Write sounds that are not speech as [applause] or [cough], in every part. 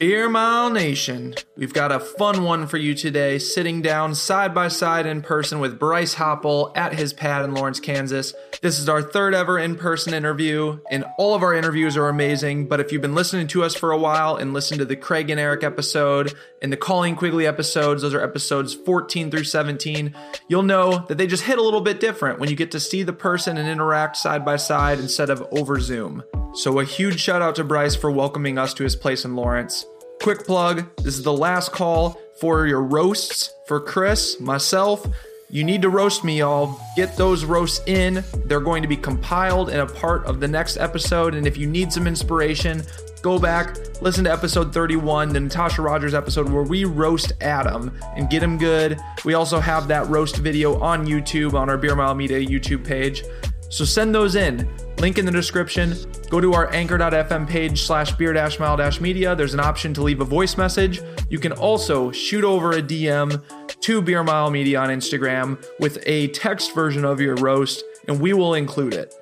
Beer Mile Nation, we've got a fun one for you today, sitting down side by side in person with Bryce Hoppel at his pad in Lawrence, Kansas. This is our third ever in person interview, and all of our interviews are amazing. But if you've been listening to us for a while and listened to the Craig and Eric episode and the Colleen Quigley episodes, those are episodes 14 through 17, you'll know that they just hit a little bit different when you get to see the person and interact side by side instead of over Zoom. So, a huge shout out to Bryce for welcoming us to his place in Lawrence. Quick plug this is the last call for your roasts for Chris, myself. You need to roast me, y'all. Get those roasts in. They're going to be compiled and a part of the next episode. And if you need some inspiration, go back, listen to episode 31, the Natasha Rogers episode where we roast Adam and get him good. We also have that roast video on YouTube on our Beer Mile Media YouTube page. So send those in. Link in the description. Go to our anchor.fm page slash beer dash mile dash media. There's an option to leave a voice message. You can also shoot over a DM to Beer Mile Media on Instagram with a text version of your roast, and we will include it.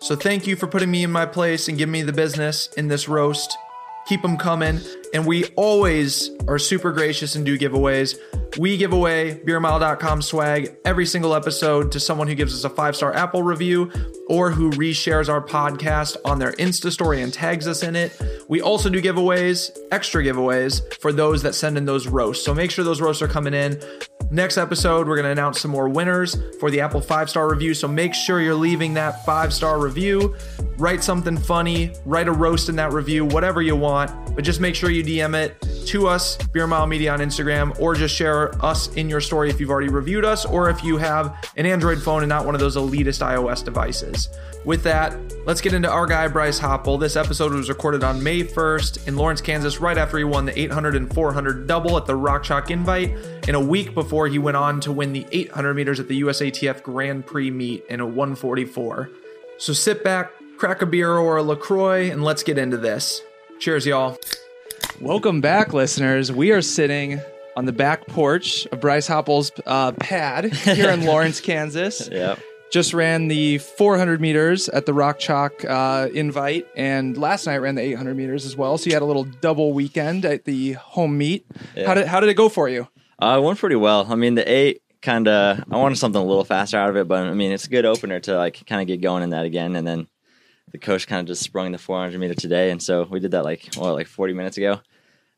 So thank you for putting me in my place and giving me the business in this roast. Keep them coming. And we always are super gracious and do giveaways. We give away beermile.com swag every single episode to someone who gives us a five star Apple review or who reshares our podcast on their Insta story and tags us in it. We also do giveaways, extra giveaways for those that send in those roasts. So make sure those roasts are coming in. Next episode, we're going to announce some more winners for the Apple five star review. So make sure you're leaving that five star review. Write something funny, write a roast in that review, whatever you want. But just make sure you DM it to us, Beer Mile Media on Instagram, or just share us in your story if you've already reviewed us, or if you have an Android phone and not one of those elitist iOS devices. With that, let's get into our guy, Bryce Hoppel. This episode was recorded on May 1st in Lawrence, Kansas, right after he won the 800 and 400 double at the Rock Chalk Invite, and a week before he went on to win the 800 meters at the USATF Grand Prix meet in a 144. So sit back, crack a beer or a LaCroix, and let's get into this. Cheers, y'all. Welcome back, listeners. We are sitting on the back porch of Bryce Hoppel's uh, pad here in [laughs] Lawrence, Kansas. Yep. Just ran the 400 meters at the Rock Chalk uh, invite, and last night ran the 800 meters as well. So you had a little double weekend at the home meet. Yeah. How did how did it go for you? Uh, it went pretty well. I mean, the eight kind of, I wanted something a little faster out of it, but I mean, it's a good opener to like kind of get going in that again. And then the coach kind of just sprung the 400 meter today. And so we did that like, what, like 40 minutes ago.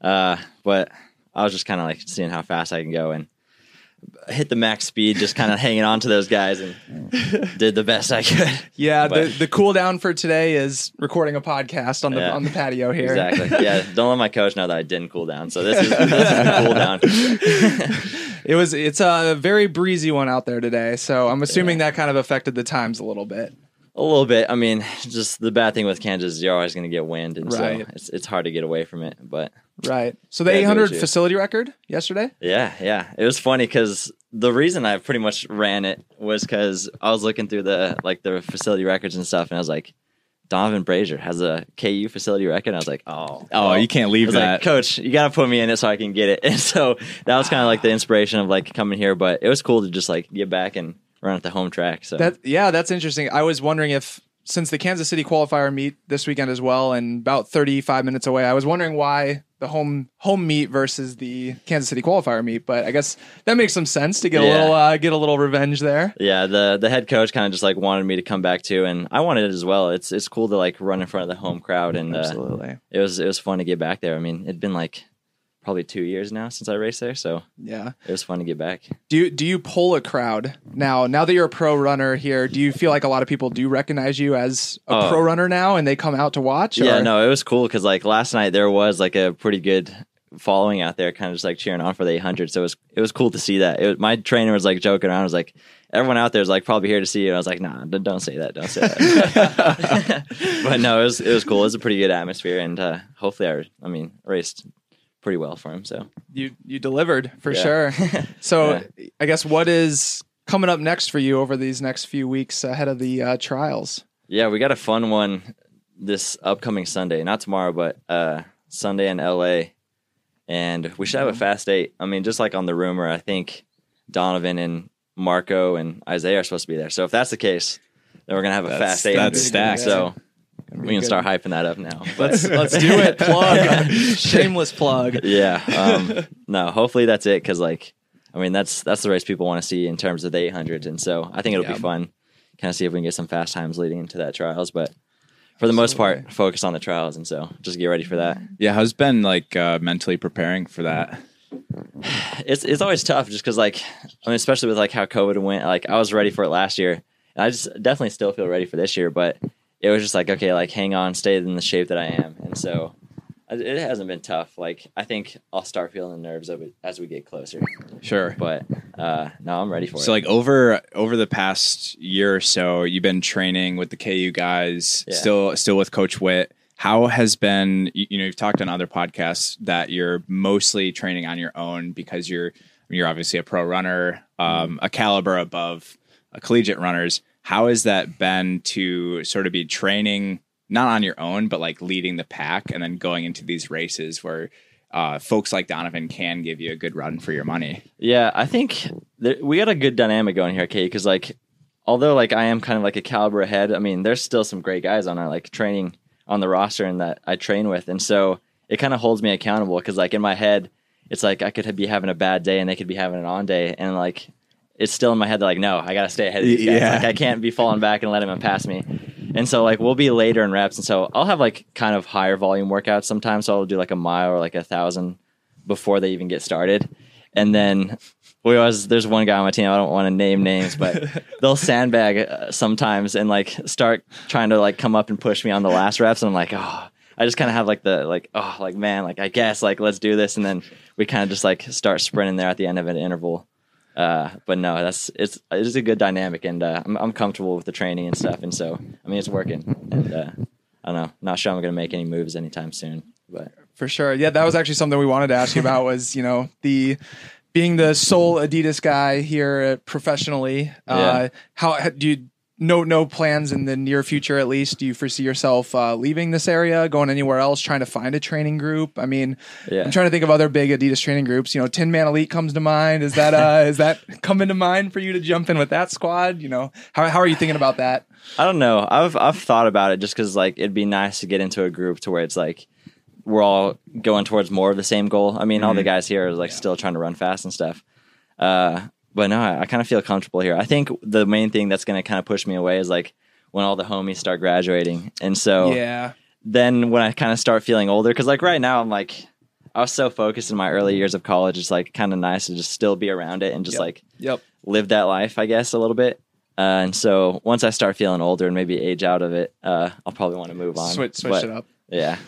Uh, but I was just kind of like seeing how fast I can go and hit the max speed, just kind of hanging on to those guys and did the best I could. [laughs] Yeah, But- the the cool down for today is recording a podcast on the Yeah. on the patio here. Exactly. [laughs] Yeah. Don't let my coach know that I didn't cool down. So this is, this is cool down. [laughs] It was it's a very breezy one out there today, so I'm assuming that kind of affected the times a little bit. A little bit. I mean, just the bad thing with Kansas is you're always going to get wind, and Right. so it's it's hard to get away from it. But Right. So the Yeah, 800 facility record yesterday. yeah, yeah, it was funny because the reason I pretty much ran it was because I was looking through the like the facility records and stuff, and I was like, Donavan Brazier has a KU facility record. And I was like, oh, Oh, well. you can't I leave was that. like, Coach, you got to put me in it so I can get it. [laughs] And so that was kind of like the inspiration of like coming here. But it was cool to just like get back and run at the home track. So That yeah, that's interesting. I was wondering if since the Kansas City qualifier meet this weekend as well, and about 35 minutes away, I was wondering why the home home meet versus the Kansas City qualifier meet. But I guess that makes some sense to get a little uh, get a little revenge there. Yeah, the the head coach kind of just like wanted me to come back too, and I wanted it as well. It's it's cool to like run in front of the home crowd, and uh, Absolutely. it was it was fun to get back there. I mean, it'd been like probably two years now since I raced there, so Yeah. it was fun to get back. Do you, do you pull a crowd now? Now that you're a pro runner here, do you feel like a lot of people do recognize you as a Oh. pro runner now, and they come out to watch? Yeah, or- no, it was cool because like last night there was like a pretty good following out there, kind of just like cheering on for the 800. So it was it was cool to see that. It was, my trainer was like joking around, I was like. Everyone out there is like probably here to see you. And I was like, nah, d- don't say that. Don't say that. [laughs] [laughs] but no, it was it was cool. It was a pretty good atmosphere, and uh, hopefully, I, I mean, raced pretty well for him. So you you delivered for Yeah. sure. [laughs] So I guess what is coming up next for you over these next few weeks ahead of the uh, trials? Yeah, we got a fun one this upcoming Sunday. Not tomorrow, but uh, Sunday in LA. And we should have a fast eight. I mean, just like on the rumor, I think Donavan and Marco and Isaiah are supposed to be there. So if that's the case, then we're gonna have a That's- fast eight. that's stacked. So we can start hyping that up now. Let's let's do it. [laughs] Plug. Shameless plug. yeah. Um, no, hopefully that's it because like I mean that's that's the race people want to see in terms of the 800, and so I think it'll Yeah. be fun. Kind of see if we can get some fast times leading into that trials, but for the most part, focus on the trials, and so just get ready for that. Yeah, how's Ben like uh, mentally preparing for that? [sighs] It's it's always tough just because like I mean especially with like how COVID went. Like I was ready for it last year, and I just definitely still feel ready for this year, but it was just like okay, like hang on, stay in the shape that I am, and so. it- hasn't been tough. Like I think I'll start feeling the nerves of it as we get closer. Sure. But uh, no, I'm ready for it. So like over over the past year or so, you've been training with the KU guys, Yeah. still still with Coach Witt. How has been you, know you've talked on other podcasts that you're mostly training on your own because you're you're obviously a pro runner, um, a caliber above uh, collegiate runners. How has that been to sort of be training not on your own but like leading the pack and then going into these races where uh, folks like Donavan can give you a good run for your money? Yeah, I think we got a good dynamic going here, Kate. Because like, although like I am kind of like a caliber ahead, I mean, there's still some great guys on our like training on the roster and that I train with, and so it kind of holds me accountable. Because like in my head, it's like I could be having a bad day and they could be having an on day, and like it's still in my head like no, I gotta stay ahead of these guys. Yeah. Like I can't be falling back and letting them pass me. And so like we'll be later in reps, and so I'll have like kind of higher volume workouts sometimes. So I'll do like a mile or like a thousand before they even get started. And then we always there's one guy on my team. I don't want to name names, but [laughs] they'll sandbag uh, sometimes and like start trying to like come up and push me on the last reps. And I'm like, oh, I just kind of have like the like oh like man like I guess like let's do this. And then we kind of just like start sprinting there at the end of an interval. Uh, but no, that's it's it's a good dynamic, and uh, I'm I'm comfortable with the training and stuff. And so I mean it's working. And uh, I don't know, not sure I'm gonna make any moves anytime soon, but. For sure. Yeah, that was actually something we wanted to ask you about was, you know, the being the sole Adidas guy here professionally. Uh, how do you no no plans in the near future at least? Do you foresee yourself uh, leaving this area, going anywhere else, trying to find a training group? I mean, Yeah. I'm trying to think of other big Adidas training groups. You know, Tinman Elite comes to mind. Is that uh is that [laughs] coming to mind for you to jump in with that squad? You know, how how are you thinking about that? I don't know. I've I've thought about it just because like it'd be nice to get into a group to where it's like we're all going towards more of the same goal. I mean, all the guys here are like still trying to run fast and stuff. Uh, but no, I, I kind of feel comfortable here. I think the main thing that's going to kind of push me away is like when all the homies start graduating, and so Yeah. then when I kind of start feeling older, because like right now I'm like I was so focused in my early years of college. It's like kind of nice to just still be around it and just Yep. like Yep. live that life, I guess, a little bit. Uh, and so once I start feeling older and maybe age out of it, uh, I'll probably want to move on. Switch switch But, it up. Yeah,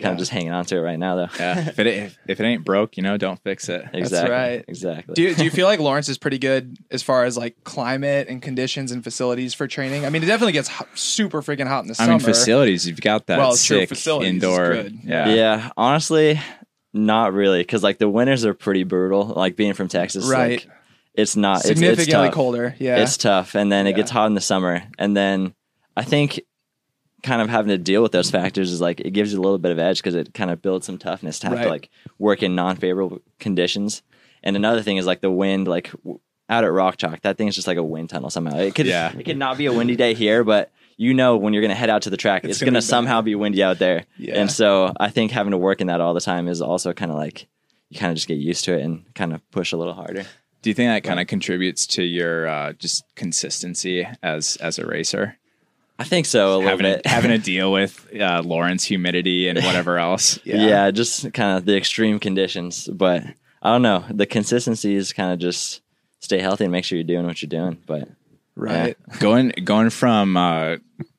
kind of just hanging on to it right now, though. Yeah, if it if, if it ain't broke, you know, don't fix it. exactly. right. Exactly. Do you, do you feel like Lawrence is pretty good as far as like climate and conditions and facilities for training? I mean, it definitely gets hot, super freaking hot in the I summer. I mean, facilities. You've got that Well, true, sick facilities is indoor. good. Yeah. yeah. honestly, not really, because like the winters are pretty brutal. Like being from Texas, Right. Like, it's not it's- it's, significantly tough. colder. Yeah, It's tough, and then it Yeah. gets hot in the summer, and then I think kind of having to deal with those factors is like it gives you a little bit of edge because it kind of builds some toughness to have Right. to like work in non-favorable conditions. And another thing is like the wind, like w- out at Rock Chalk, that thing is just like a wind tunnel somehow. It could Yeah. it could not be a windy day here, but you know when you're gonna head out to the track, It's it's, be bad. somehow be windy out there. Yeah. And so I think having to work in that all the time is also kind of like you kind of just get used to it and kind of push a little harder. Do you think that kind of contributes to your uh, just consistency as as a racer? I think so a little Having bit. to, having to [laughs] deal with uh, Lawrence humidity and whatever else. [laughs] Yeah. Yeah. just kind of the extreme conditions. But I don't know. The consistency is kind of just stay healthy and make sure you're doing what you're doing. But right. going going from uh,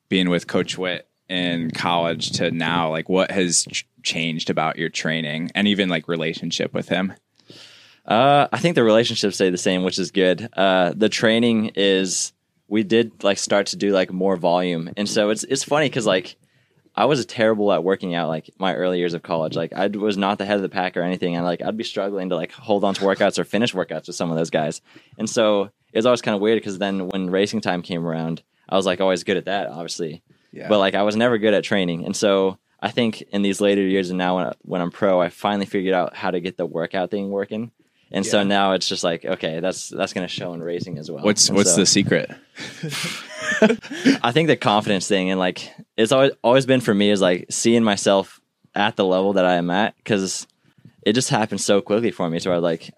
being with Coach Witt in college to now, like what has ch- changed about your training and even like relationship with him? uh, I think the relationships stay the same, which is good. Uh, the training is we did like start to do like more volume, and so it's it's funny because like I was terrible at working out like my early years of college. Like I was not the head of the pack or anything, and like I'd be struggling to like hold on to workouts or finish workouts with some of those guys. And so it was always kind of weird because then when racing time came around, I was like always good at that, obviously. Yeah. But like I was never good at training, and so I think in these later years and now when I, when I'm pro, I finally figured out how to get the workout thing working. And so now it's just like okay, that's that's gonna show in racing as well. What's And what's so- the secret? [laughs] I think the confidence thing and like it's always always been for me is like seeing myself at the level that I am at because it just happened so quickly for me. So I like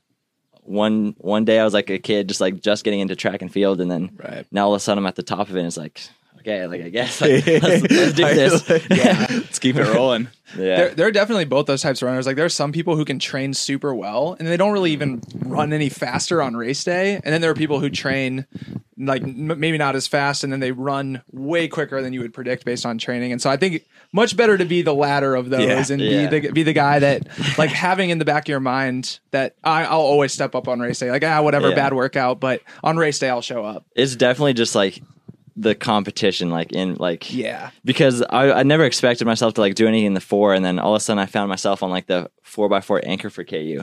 one one day I was like a kid, just like just getting into track and field, and then Right. now all of a sudden I'm at the top of it. and It's like okay, like I guess [laughs] like, let's, let's do [laughs] this. yeah, [laughs] let's keep it rolling. yeah. There, there are definitely both those types of runners. Like there are some people who can train super well and they don't really even run any faster on race day. And then there are people who train like m- maybe not as fast and then they run way quicker than you would predict based on training. And so I think much better to be the latter of those Yeah. and Yeah. be the be the guy that like having in the back of your mind that I, I'll always step up on race day. Like ah whatever Yeah. bad workout, but on race day I'll show up. it's definitely just like the competition, like in like Yeah. because I, I never expected myself to like do anything in the four, and then all of a sudden I found myself on like the four by four anchor for KU,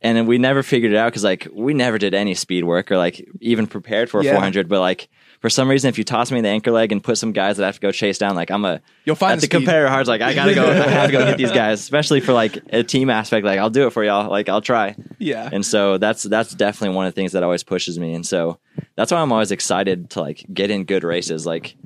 and then we never figured it out because like we never did any speed work or like even prepared for a Yeah. 400. But like for some reason, if you toss me the anchor leg and put some guys that I have to go chase down, like I'm a You'll find the competitor hard's like I gotta go, I have to go get these guys, [laughs] especially for like a team aspect. Like I'll do it for y'all, like I'll try. Yeah. And so that's that's definitely one of the things that always pushes me. And so that's why I'm always excited to like get in good races. Like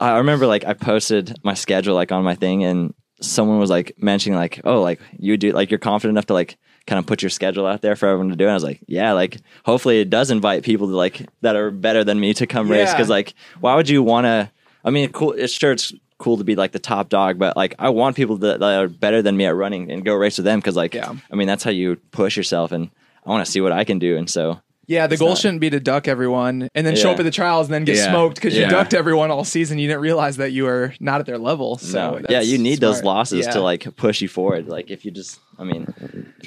I remember like I posted my schedule like on my thing and someone was like mentioning like, oh, like you do like you're confident enough to like kind of put your schedule out there for everyone to do. And I was like, yeah, like hopefully it does invite people to like that are better than me to come race. Cause like why would you wanna I mean cool it's sure it's cool to be like the top dog, but like I want people that, that are better than me at running and go race with them because like Yeah. I mean that's how you push yourself and I want to see what I can do and so Yeah, the goal not- shouldn't be to duck everyone and then show up at the trials and then get Yeah. smoked because Yeah. you ducked everyone all season. You didn't realize that you were not at their level. So no, yeah, you need those losses Yeah. to like push you forward. Like if you just, I mean,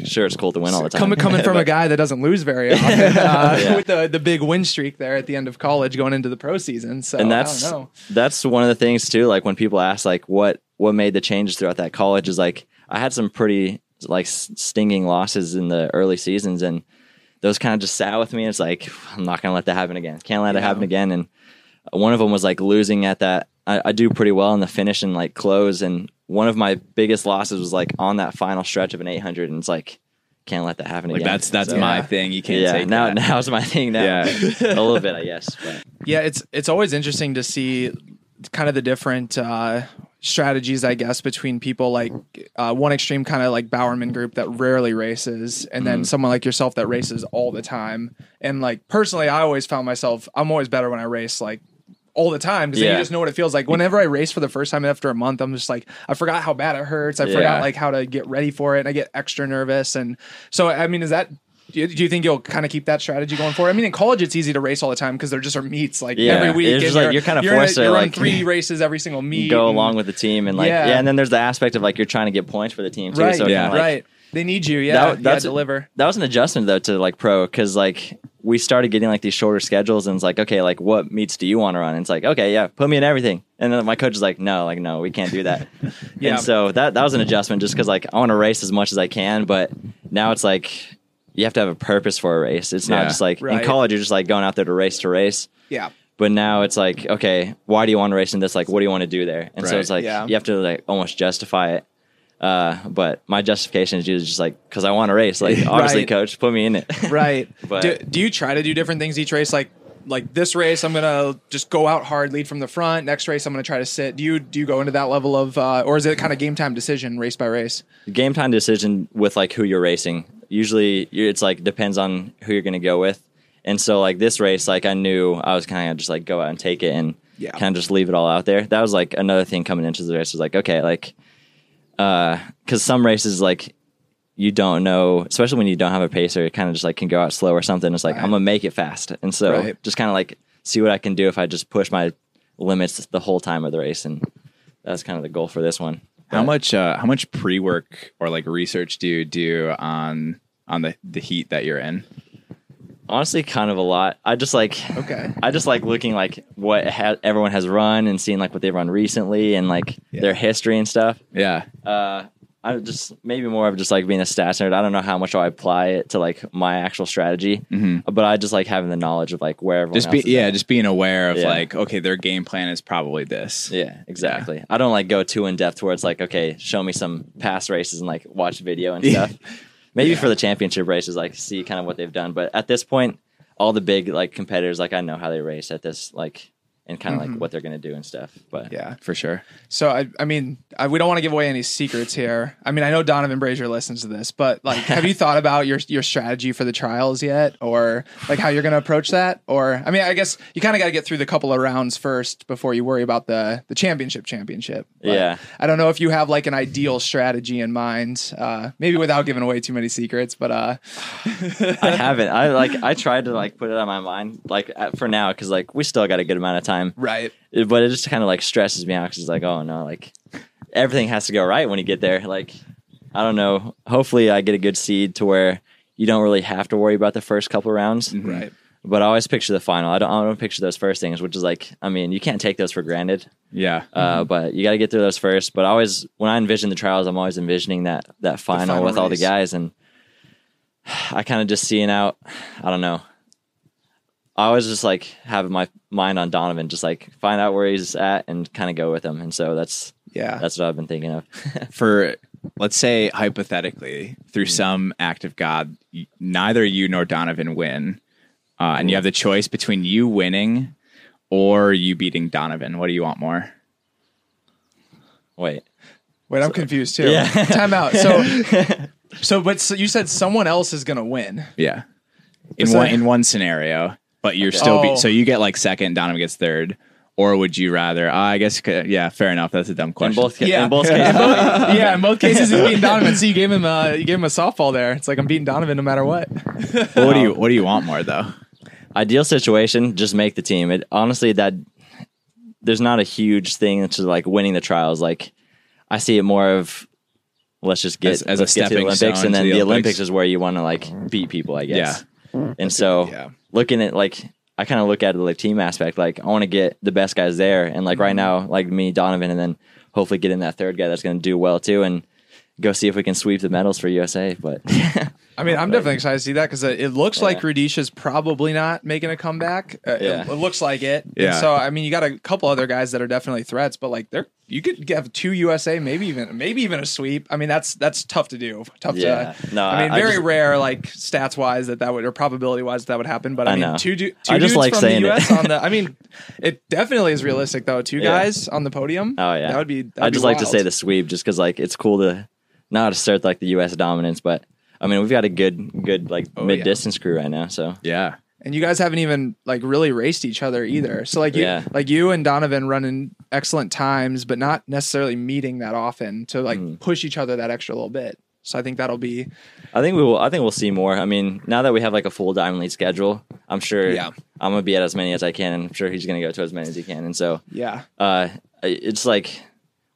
sure it's cool to win all the time. Coming, coming [laughs] from a guy that doesn't lose very [laughs] often, uh, Yeah. with the the big win streak there at the end of college, going into the pro season. So and that's I don't know. that's one of the things too. Like when people ask like what what made the changes throughout that college is like I had some pretty like stinging losses in the early seasons and those kind of just sat with me. It's like I'm not gonna let that happen again. Can't let it happen again. And one of them was like losing at that. I, I do pretty well in the finish and like close. And one of my biggest losses was like on that final stretch of an 800, and it's like can't let that happen Like again. that's that's So- my Yeah. thing. You can't yeah. take Now that. now's my thing. Now Yeah. [laughs] a little bit, I guess. But. Yeah, it's it's always interesting to see kind of the different uh, strategies, I guess, between people like uh, one extreme kind of like Bowerman group that rarely races, and Mm-hmm. then someone like yourself that races all the time. And like personally, I always found myself I'm always better when I race like all the time because Yeah. you just know what it feels like. Whenever I race for the first time after a month, I'm just like I forgot how bad it hurts. I Yeah. forgot like how to get ready for it. And I get extra nervous. And so I mean, is that do you, do you think you'll kind of keep that strategy going forward? I mean, in college, it's easy to race all the time because there just are meets like Yeah. every week. It's just like you're kinda forced to, like, three [laughs] races every single meet. go and- along with the team and like Yeah. yeah. and then there's the aspect of like you're trying to get points for the team too right, so Yeah. like, right. They need you. Yeah, That- yeah, that's- deliver. that was an adjustment though to like pro because like we started getting like these shorter schedules and it's like okay like what meets do you want to run and it's like okay yeah put me in everything and then my coach is like no like no we can't do that [laughs] Yeah. and so that that was an adjustment just because like I want to race as much as I can but now it's like you have to have a purpose for a race it's Yeah. not just like Right. in college you're just like going out there to race to race Yeah, but now it's like okay why do you want to race in this like what do you want to do there and so Right. it's like Yeah. you have to like almost justify it uh, but my justification is usually just like because I want to race like [laughs] obviously Right. coach put me in it right. [laughs] But- do, do you try to do different things each race? Like like this race, I'm gonna just go out hard, lead from the front. Next race, I'm gonna try to sit. Do you do you go into that level of, uh, or is it kind of game time decision, race by race? game time decision with like who you're racing. Usually, it's like depends on who you're to go with. And so, like this race, like I knew I was kind of just like go out and take it and Yeah. kind of just leave it all out there. That was like another thing coming into the race was like okay, like because some races like you don't know, especially when you don't have a pacer, it kind of just like can go out slow or something. It's like Right. I'm gonna make it fast, and so Right. just kind of like see what I can do if I just push my limits the whole time of the race, and that's kind of the goal for this one. How much uh, how much pre work or like research do you do on on the the heat that you're in? Honestly, kind of a lot. I just like Okay. I just like looking like what ha- everyone has run and seeing like what they've run recently and like Yeah. their history and stuff. Yeah, Uh, I just maybe more of just like being a stats nerd. I don't know how much I apply it to like my actual strategy, mm-hmm. but I just like having the knowledge of like where everyone just else be is yeah, at. just being aware of Yeah. like okay, their game plan is probably this. yeah, exactly. I don't like go too in depth where it's like okay, show me some past races and like watch video and stuff. [laughs] Maybe for the championship races, like see kind of what they've done. But at this point, all the big like competitors, like I know how they race at this like and kind of like what they're gonna do and stuff. But Yeah. for sure. So I, I mean, I, we don't want to give away any secrets here. I mean, I know Donavan Brazier listens to this, but like, have you [laughs] thought about your your strategy for the trials yet, or like how you're going to approach that? Or I mean, I guess you kind of got to get through the couple of rounds first before you worry about the the championship championship. But Yeah. I don't know if you have like an ideal strategy in mind. Uh, maybe without giving away too many secrets, but uh, I [laughs] haven't. I like I tried to like put it on my mind like at, for now because like we still got a good amount of time. Right. It- but it just kind of like stresses me out because it's like oh no like everything has to go right when you get there. Like i don't know. Hopefully i get a good seed to where you don't really have to worry about the first couple rounds. Right. but i always picture the final. I don't, I don't picture those first things which is like i mean you can't take those for granted. Yeah. uh, but you got to get through those first. But I always when i envision the trials i'm always envisioning that that final, final with all the guys and [sighs] i kind of just seeing out i don't know I was just like having my mind on Donavan, just like find out where he's at and kind of go with him. And so that's Yeah. that's what I've been thinking of. [laughs] for let's say hypothetically through some act of god neither you nor donavan win uh, and you have the choice between you winning or you beating donavan what do you want more Wait, Wait, I'm confused too. Yeah. [laughs] Time out. So, [laughs] so, but so you said someone else is going to win. yeah in one in one scenario but you're still Oh. be, so you get like second donovan gets third or would you rather uh, i guess yeah fair enough that's a dumb in question both ca- [laughs] Yeah. in both In cases, both- yeah, in both cases, he's beating Donavan. So you gave him, uh, you gave him a softball there. It's like I'm beating Donavan no matter what. Well, what do you what do you want more though ideal situation, just make the team. It honestly that there's not a huge thing to like winning the trials. Like I see it more of let's just get As- as a let's get to the stepping Olympics, stone and then the the, Olympics. Olympics is where you want to like beat people, I guess. Yeah. And so Yeah. looking at like I kind of look at it like, team aspect. Like I want to get the best guys there, and like Mm-hmm. right now, like me, Donavan, and then hopefully get in that third guy that's going to do well too, and go see if we can sweep the medals for USA. But [laughs] I mean, I'm definitely excited to see that because it looks like Yeah. Rudisha's probably not making a comeback. Uh, it- Yeah. it, looks like it. And Yeah. so I mean, you got a couple other guys that are definitely threats, but like they're you could have two USA, maybe even maybe even a sweep. I mean, that's that's tough to do. Tough Yeah. to. No, I mean, I- I very just- rare, like stats wise, that that would or probability wise that would happen. But I, I mean, know. two, du- two I just dudes like from the saying it. US on the. I mean, [laughs] it definitely is realistic though. Two Yeah. guys on the podium. Oh yeah, that would be. I be just like to say the sweep, just because like it's cool to not assert like the U.S. dominance, but I mean we've got a good good like Oh, mid distance crew right now. So yeah and you guys haven't even like really raced each other either. So like you, Yeah. like you and Donavan running excellent times, but not necessarily meeting that often to like Mm. push each other that extra little bit. So I think that'll be I think we will. I think we'll see more. I mean, now that we have like a full Diamond League schedule, I'm sure Yeah. I'm gonna be at as many as I can, and I'm sure he's gonna go to as many as he can. And so yeah. uh, it's like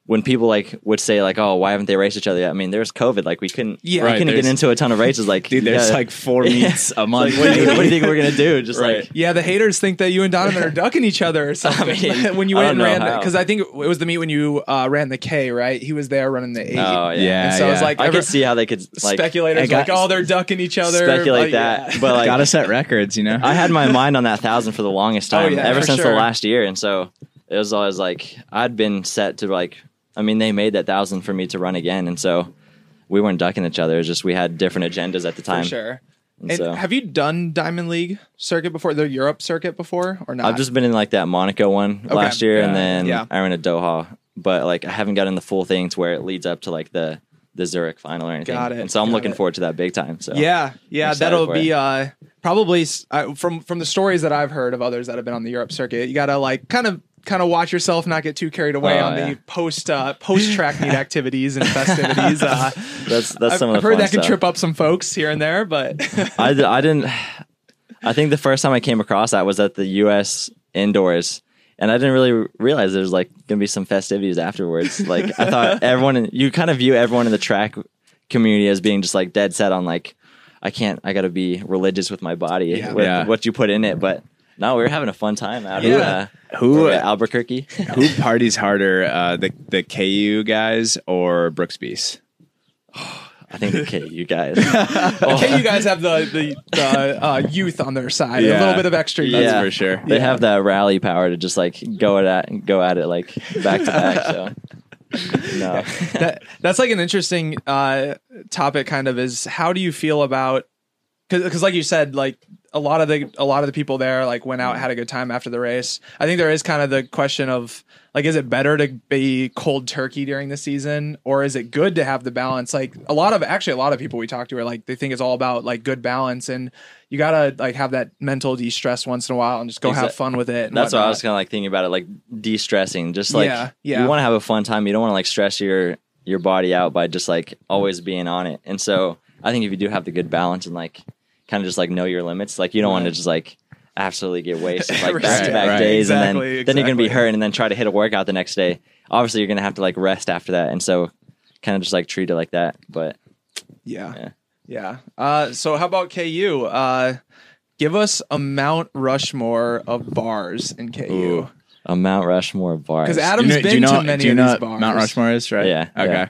when people like would say like, "Oh, why haven't they raced each other yet?" I mean, there's COVID. Like we couldn't, Yeah. we Right, couldn't get into a ton of races. Like, dude there's yeah. like four [laughs] Yeah. meets a month what, do you, what do you think we're gonna do? [laughs] Just Right. like Yeah, the haters think that you and Donavan are [laughs] ducking each other or something. mean, when you went and ran because I think it was the meet when you uh, ran the K, right? He was there running the eight. Oh yeah. Yeah, and so it's was like I ever- could see how they could like speculators got- like, oh, they're ducking each other. speculate Like, that, yeah. but like gotta set records you know I had my mind on that thousand for the longest Oh, time, yeah, ever since sure. the last year, and so it was always like I'd been set to like. I mean, they made that thousand for me to run again, and so we weren't ducking each other. It's just we had different agendas at the time. for sure. And And so have you done Diamond League circuit before, the Europe circuit before, or not? I've just been in like that Monaco one Okay. last year, and then Yeah. I ran a Doha, but like I haven't gotten the full thing to where it leads up to like the the Zurich final or anything. Got it, And so I'm got looking it. forward to that big time. So Yeah, yeah, that'll be uh, probably uh, from from the stories that I've heard of others that have been on the Europe circuit. You gotta like kind of kind of watch yourself, not get too carried away Oh, on yeah. the post uh, post track meet [laughs] activities and festivities. Uh, that's that's I've, some of the I've heard fun that can trip up some folks here and there, but [laughs] I didn't. I think the first time I came across that was at the U.S. indoors, and I didn't really realize there's like gonna be some festivities afterwards. Like I thought [laughs] everyone, in, you kind of view everyone in the track community as being just like dead set on like, I can't, I got to be religious with my body, Yeah. with Yeah. what you put in it. But no, we were having a fun time out Yeah. of uh, Who- uh, Albuquerque. who [laughs] parties harder uh the the ku guys or brooks beast [sighs] I think okay, you [laughs] guys. okay, you guys have the the, the uh, youth on their side, a little bit of extra. That's youth. for sure. They have that rally power to just like go at it, go at it like back to back. So [laughs] no. that that's like an interesting uh topic kind of is how do you feel about cause because like you said like a lot of the a lot of the people there like went out had a good time after the race. I think there is kind of the question of like is it better to be cold turkey during the season or is it good to have the balance? Like a lot of actually a lot of people we talk to are like they think it's all about like good balance and you gotta like have that mental de stress once in a while and just go have fun with it. and That's what I was kind of like thinking about it, like de-stressing. Just like Yeah, yeah. you want to have a fun time. You don't want to like stress your your body out by just like always being on it. And so I think if you do have the good balance and like kind of just like know your limits, like you don't want to just like absolutely get wasted [laughs] like back to back right. days, and Exactly, then then you're gonna be exactly. hurt, and then try to hit a workout the next day. Obviously, you're gonna have to like rest after that, and so kind of just like treat it like that. But Yeah. Yeah. Yeah. Uh, so how about KU? Uh, give us a Mount Rushmore of bars in KU. Ooh, a Mount Rushmore of bars. Because Do Adam's you know, been you know, to many do you of know these bars. Mount Rushmore is right? Yeah, Okay. yeah.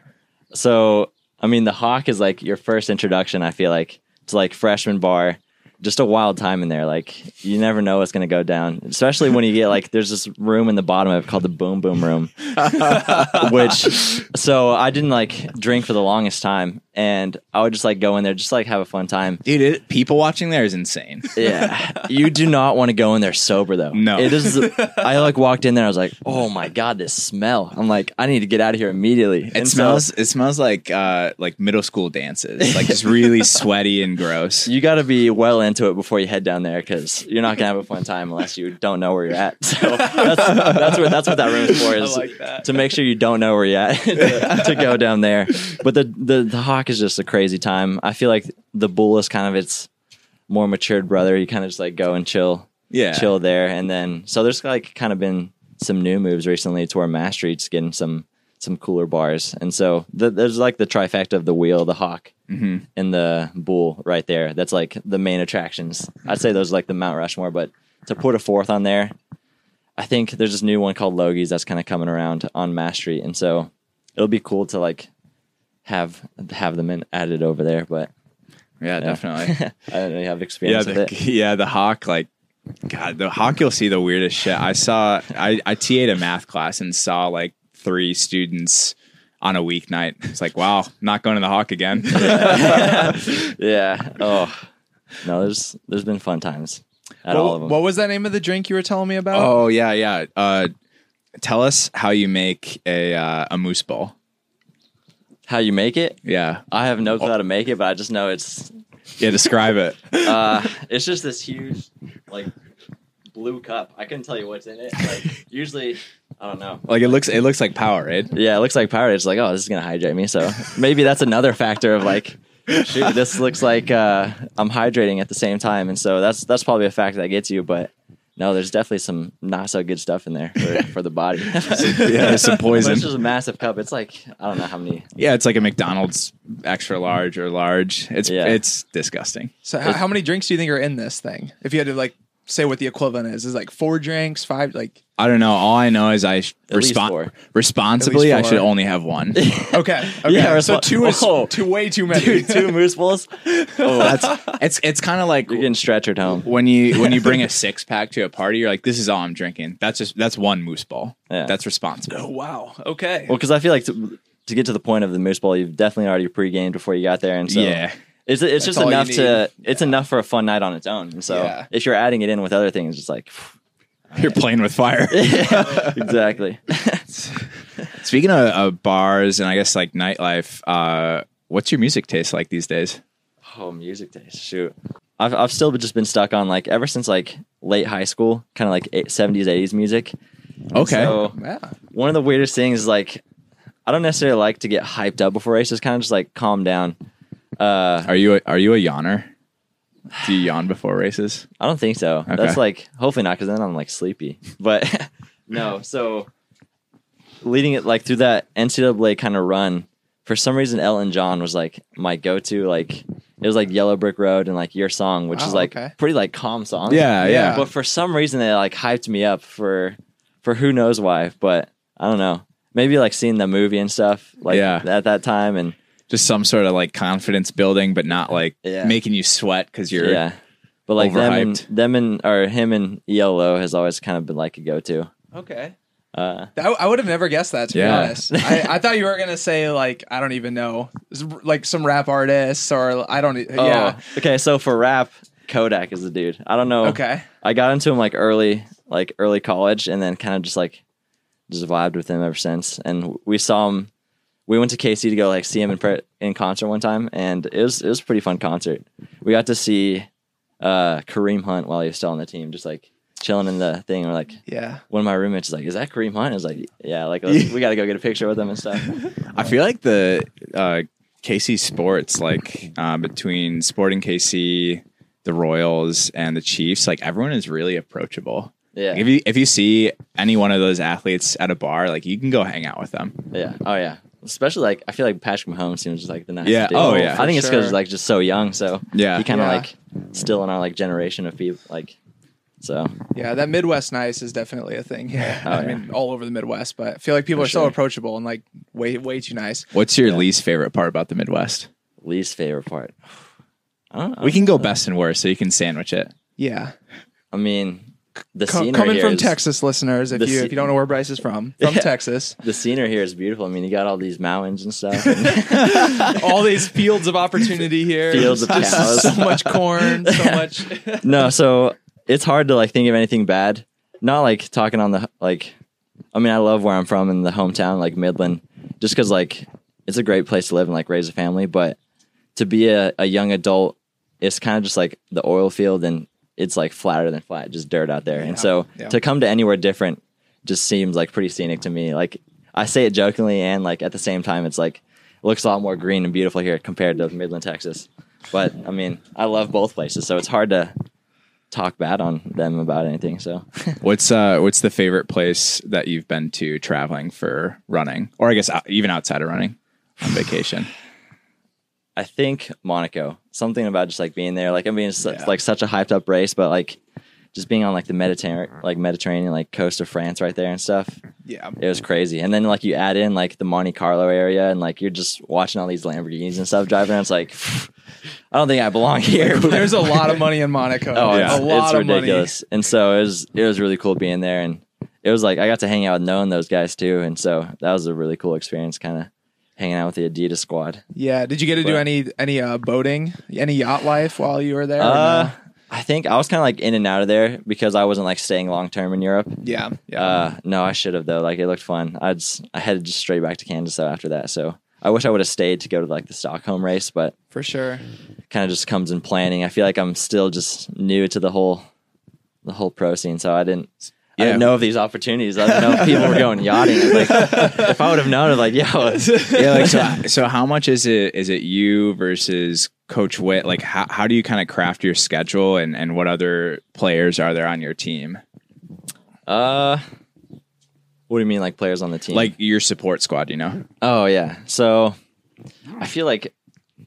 So, I mean, the Hawk is like your first introduction. I feel like to like freshman bar, just a wild time in there. Like you never know what's gonna go down, especially when you get like there's this room in the bottom of it called the Boom Boom Room, [laughs] which so I didn't like drink for the longest time, and I would just like go in there, just like have a fun time. Dude, it, people watching there is insane. [laughs] Yeah, you do not want to go in there sober though. No. it is. I like walked in there. I was like, oh my god, this smell. I'm like, I need to get out of here immediately. It And so- smells. it smells like uh, like middle school dances, like just really [laughs] sweaty and gross. you got to be well into it before you head down there because you're not gonna have a fun time unless you don't know where you're at. [laughs] So [laughs] that's that's what that's what that room is for. Is like to make sure you don't know where you're at to, [laughs] to go down there. But the, the the hawk is just a crazy time. I feel like the bull is kind of its more matured brother. You kind of just like go and chill, Yeah, chill there, and then so there's like kind of been some new moves recently to where Mass Street's getting some some cooler bars, and so the, there's like the trifecta of the wheel, the hawk, Mhm. and the bull right there. That's like the main attractions. I'd say those are like the Mount Rushmore, but to put a fourth on there, I think there's this new one called Logie's that's kind of coming around on Mass Street, and so it'll be cool to like have have them in, added over there. But yeah, yeah. definitely. [laughs] I don't really have yeah, experience with the, it. [laughs] yeah, the hawk. Like, God, the hawk. You'll see the weirdest shit. I saw. I I TA'd a math class and saw like three students on a weeknight. It's like, wow, not going to the hawk again. [laughs] yeah. Oh no, there's there's been fun times at What, all of them. what was that name of the drink you were telling me about? oh yeah, yeah. Uh, tell us how you make a uh, a moose ball. How you make it? Yeah, I have no clue how to make it, but I just know it's yeah. Describe it. [laughs] uh, it's just this huge like blue cup. I couldn't tell you what's in it. Like [laughs] usually, I don't know. Like it looks. It looks like Powerade. Yeah, it looks like Powerade. It's like, oh, this is gonna hydrate me. So maybe that's another factor of like, shoot, this looks like uh, I'm hydrating at the same time, and so that's that's probably a factor that gets you. But no, there's definitely some not so good stuff in there for, [laughs] for the body. Yeah, there's some [laughs] poison. This is a massive cup. It's like I don't know how many. Yeah, it's like a McDonald's extra large or large. It's Yeah. it's disgusting. So how, how many drinks do you think are in this thing? If you had to like say what the equivalent is, is like four drinks, five, like I don't know. All I know is I sh- At least respon- four. responsibly. I least should only have one. [laughs] [laughs] okay, okay. Yeah, so respo- two is Oh. two way too many. Dude, two [laughs] moose balls. Oh, That's it's it's kind of like you're getting stretchered home. when you when you bring a six pack to a party. You're like, this is all I'm drinking. That's just that's one moose ball. Yeah. That's responsible. oh wow. Okay. Well, because I feel like to, to get to the point of the moose ball, you've definitely already pre-gamed before you got there, and so yeah, it's it's just enough to need. it's enough for a fun night on its own. And so Yeah. if you're adding it in with other things, it's like [laughs] you're playing with fire. [laughs] exactly. [laughs] Speaking of, of bars and I guess like nightlife, uh, what's your music taste like these days? oh, music taste. Shoot, I've I've still just been stuck on like ever since like late high school, kind of like eight- 70s 80s music. Okay, So Yeah. one of the weirdest things is like I don't necessarily like to get hyped up before races. Kind of just like calm down. Uh, are you a, are you a yawner? Do you yawn before races? I don't think so. Okay. That's like hopefully not because then I'm like sleepy. But [laughs] no, so leading it like through that NCAA kind of run, for some reason Elton John was like my go-to. Like it was like Yellow Brick Road and like Your Song, which Wow, is like okay. pretty like calm songs. Yeah, yeah. But for some reason they like hyped me up for for who knows why. But I don't know. Maybe like seeing the movie and stuff like Yeah. at that time and Just some sort of like confidence building, but not like Yeah. making you sweat because you're yeah. But like them and, overhyped. them and or him and ELO has always kind of been like a go-to. Okay. Uh, I, I would have never guessed that to Yeah. be honest. I, I thought you were gonna say like I don't even know, like some rap artists or I don't. e- Oh, Yeah. Okay, so for rap, Kodak is the dude. I don't know. Okay. I got into him like early, like early college, and then kind of just like just vibed with him ever since. And we saw him. We went to KC to go like see him in in concert one time, and it was it was a pretty fun concert. We got to see uh, Kareem Hunt while he was still on the team, just like chilling in the thing. We're like, Yeah. one of my roommates is like, "Is that Kareem Hunt?" I was like, "Yeah, like [laughs] we got to go get a picture with him and stuff." I feel like the uh, KC sports, like uh, between Sporting KC, the Royals, and the Chiefs, like everyone is really approachable. Yeah, Like, if you if you see any one of those athletes at a bar, like you can go hang out with them. yeah, oh yeah. Especially like I feel like Patrick Mahomes seems just like the nice. Yeah, dude. oh, yeah, oh, I think for it's because sure. like just so young, so Yeah. he kind of Yeah. like still in our like generation of people like. So Yeah, that Midwest nice is definitely a thing. Yeah, [laughs] Oh, I yeah. mean all over the Midwest, but I feel like people For are so approachable and like way way too nice. What's your least favorite part about the Midwest? least favorite part. [sighs] I don't know. We can go best and worst, so you can sandwich it. Yeah, I mean, the Co- scenery coming here from is- Texas, listeners, if you sce- if you don't know where Bryce is from, [laughs] from Yeah. Texas, The scenery here is beautiful. I mean, you got all these mountains and stuff. and- [laughs] all these [laughs] fields of opportunity here, Fields of cows. so much corn, so much. no, so it's hard to like think of anything bad. Not like talking on the like. I mean, I love where I'm from in the hometown, like Midland, just because like it's a great place to live and like raise a family. But to be a, a young adult, it's kind of just like the oil field, and it's like flatter than flat, just dirt out there. And so yeah. to come to anywhere different just seems like pretty scenic to me. Like I say it jokingly, and like at the same time, it's like it looks a lot more green and beautiful here compared to Midland, Texas. But I mean, I love both places, so it's hard to talk bad on them about anything. So [laughs] What's uh what's the favorite place that you've been to traveling for running, or I guess uh, even outside of running on vacation? I think Monaco. Something about just like being there. Like I mean, it's Yeah. like such a hyped up race, but like just being on like the Mediterranean, mm-hmm. like Mediterranean, like coast of France right there and stuff. Yeah, It was crazy. And then like you add in like the Monte Carlo area, and like you're just watching all these Lamborghinis and stuff driving. around. It's like [laughs] I don't think I belong here. there's a [laughs] lot of money in Monaco. Oh, Yeah. a it's, lot it's of ridiculous. And so it was it was really cool being there and it was like I got to hang out with knowing those guys too. And so that was a really cool experience kind of hanging out with the Adidas squad. Yeah, did you get to do any any uh, boating, any yacht life while you were there? Uh? I think I was kind of like in and out of there because I wasn't like staying long term in Europe. yeah, yeah. Uh no, I should have though. Like it looked fun. I just I headed just straight back to Kansas though after that. So I wish I would have stayed to go to like the Stockholm race, but for sure. kind of just comes in planning. I feel like I'm still just new to the whole the whole pro scene, so I didn't I Yeah. didn't know of these opportunities. I didn't know if people were going yachting. Like, [laughs] if I would have known, I'm like, yo, yeah, like so. [laughs] So how much is it? Is it you versus Coach Witt? Like how how do you kind of craft your schedule, and and what other players are there on your team? uh, what do you mean, like players on the team? Like your support squad, you know? Oh yeah. So I feel like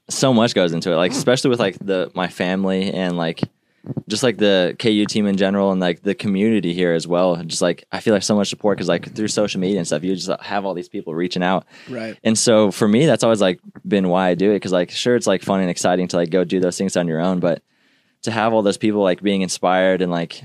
so much goes into it, like especially with like the my family and like just like the KU team in general and like the community here as well. Just like I feel like so much support because like through social media and stuff, you just have all these people reaching out. Right. And so for me, that's always like been why I do it because like sure it's like fun and exciting to like go do those things on your own, but to have all those people like being inspired and like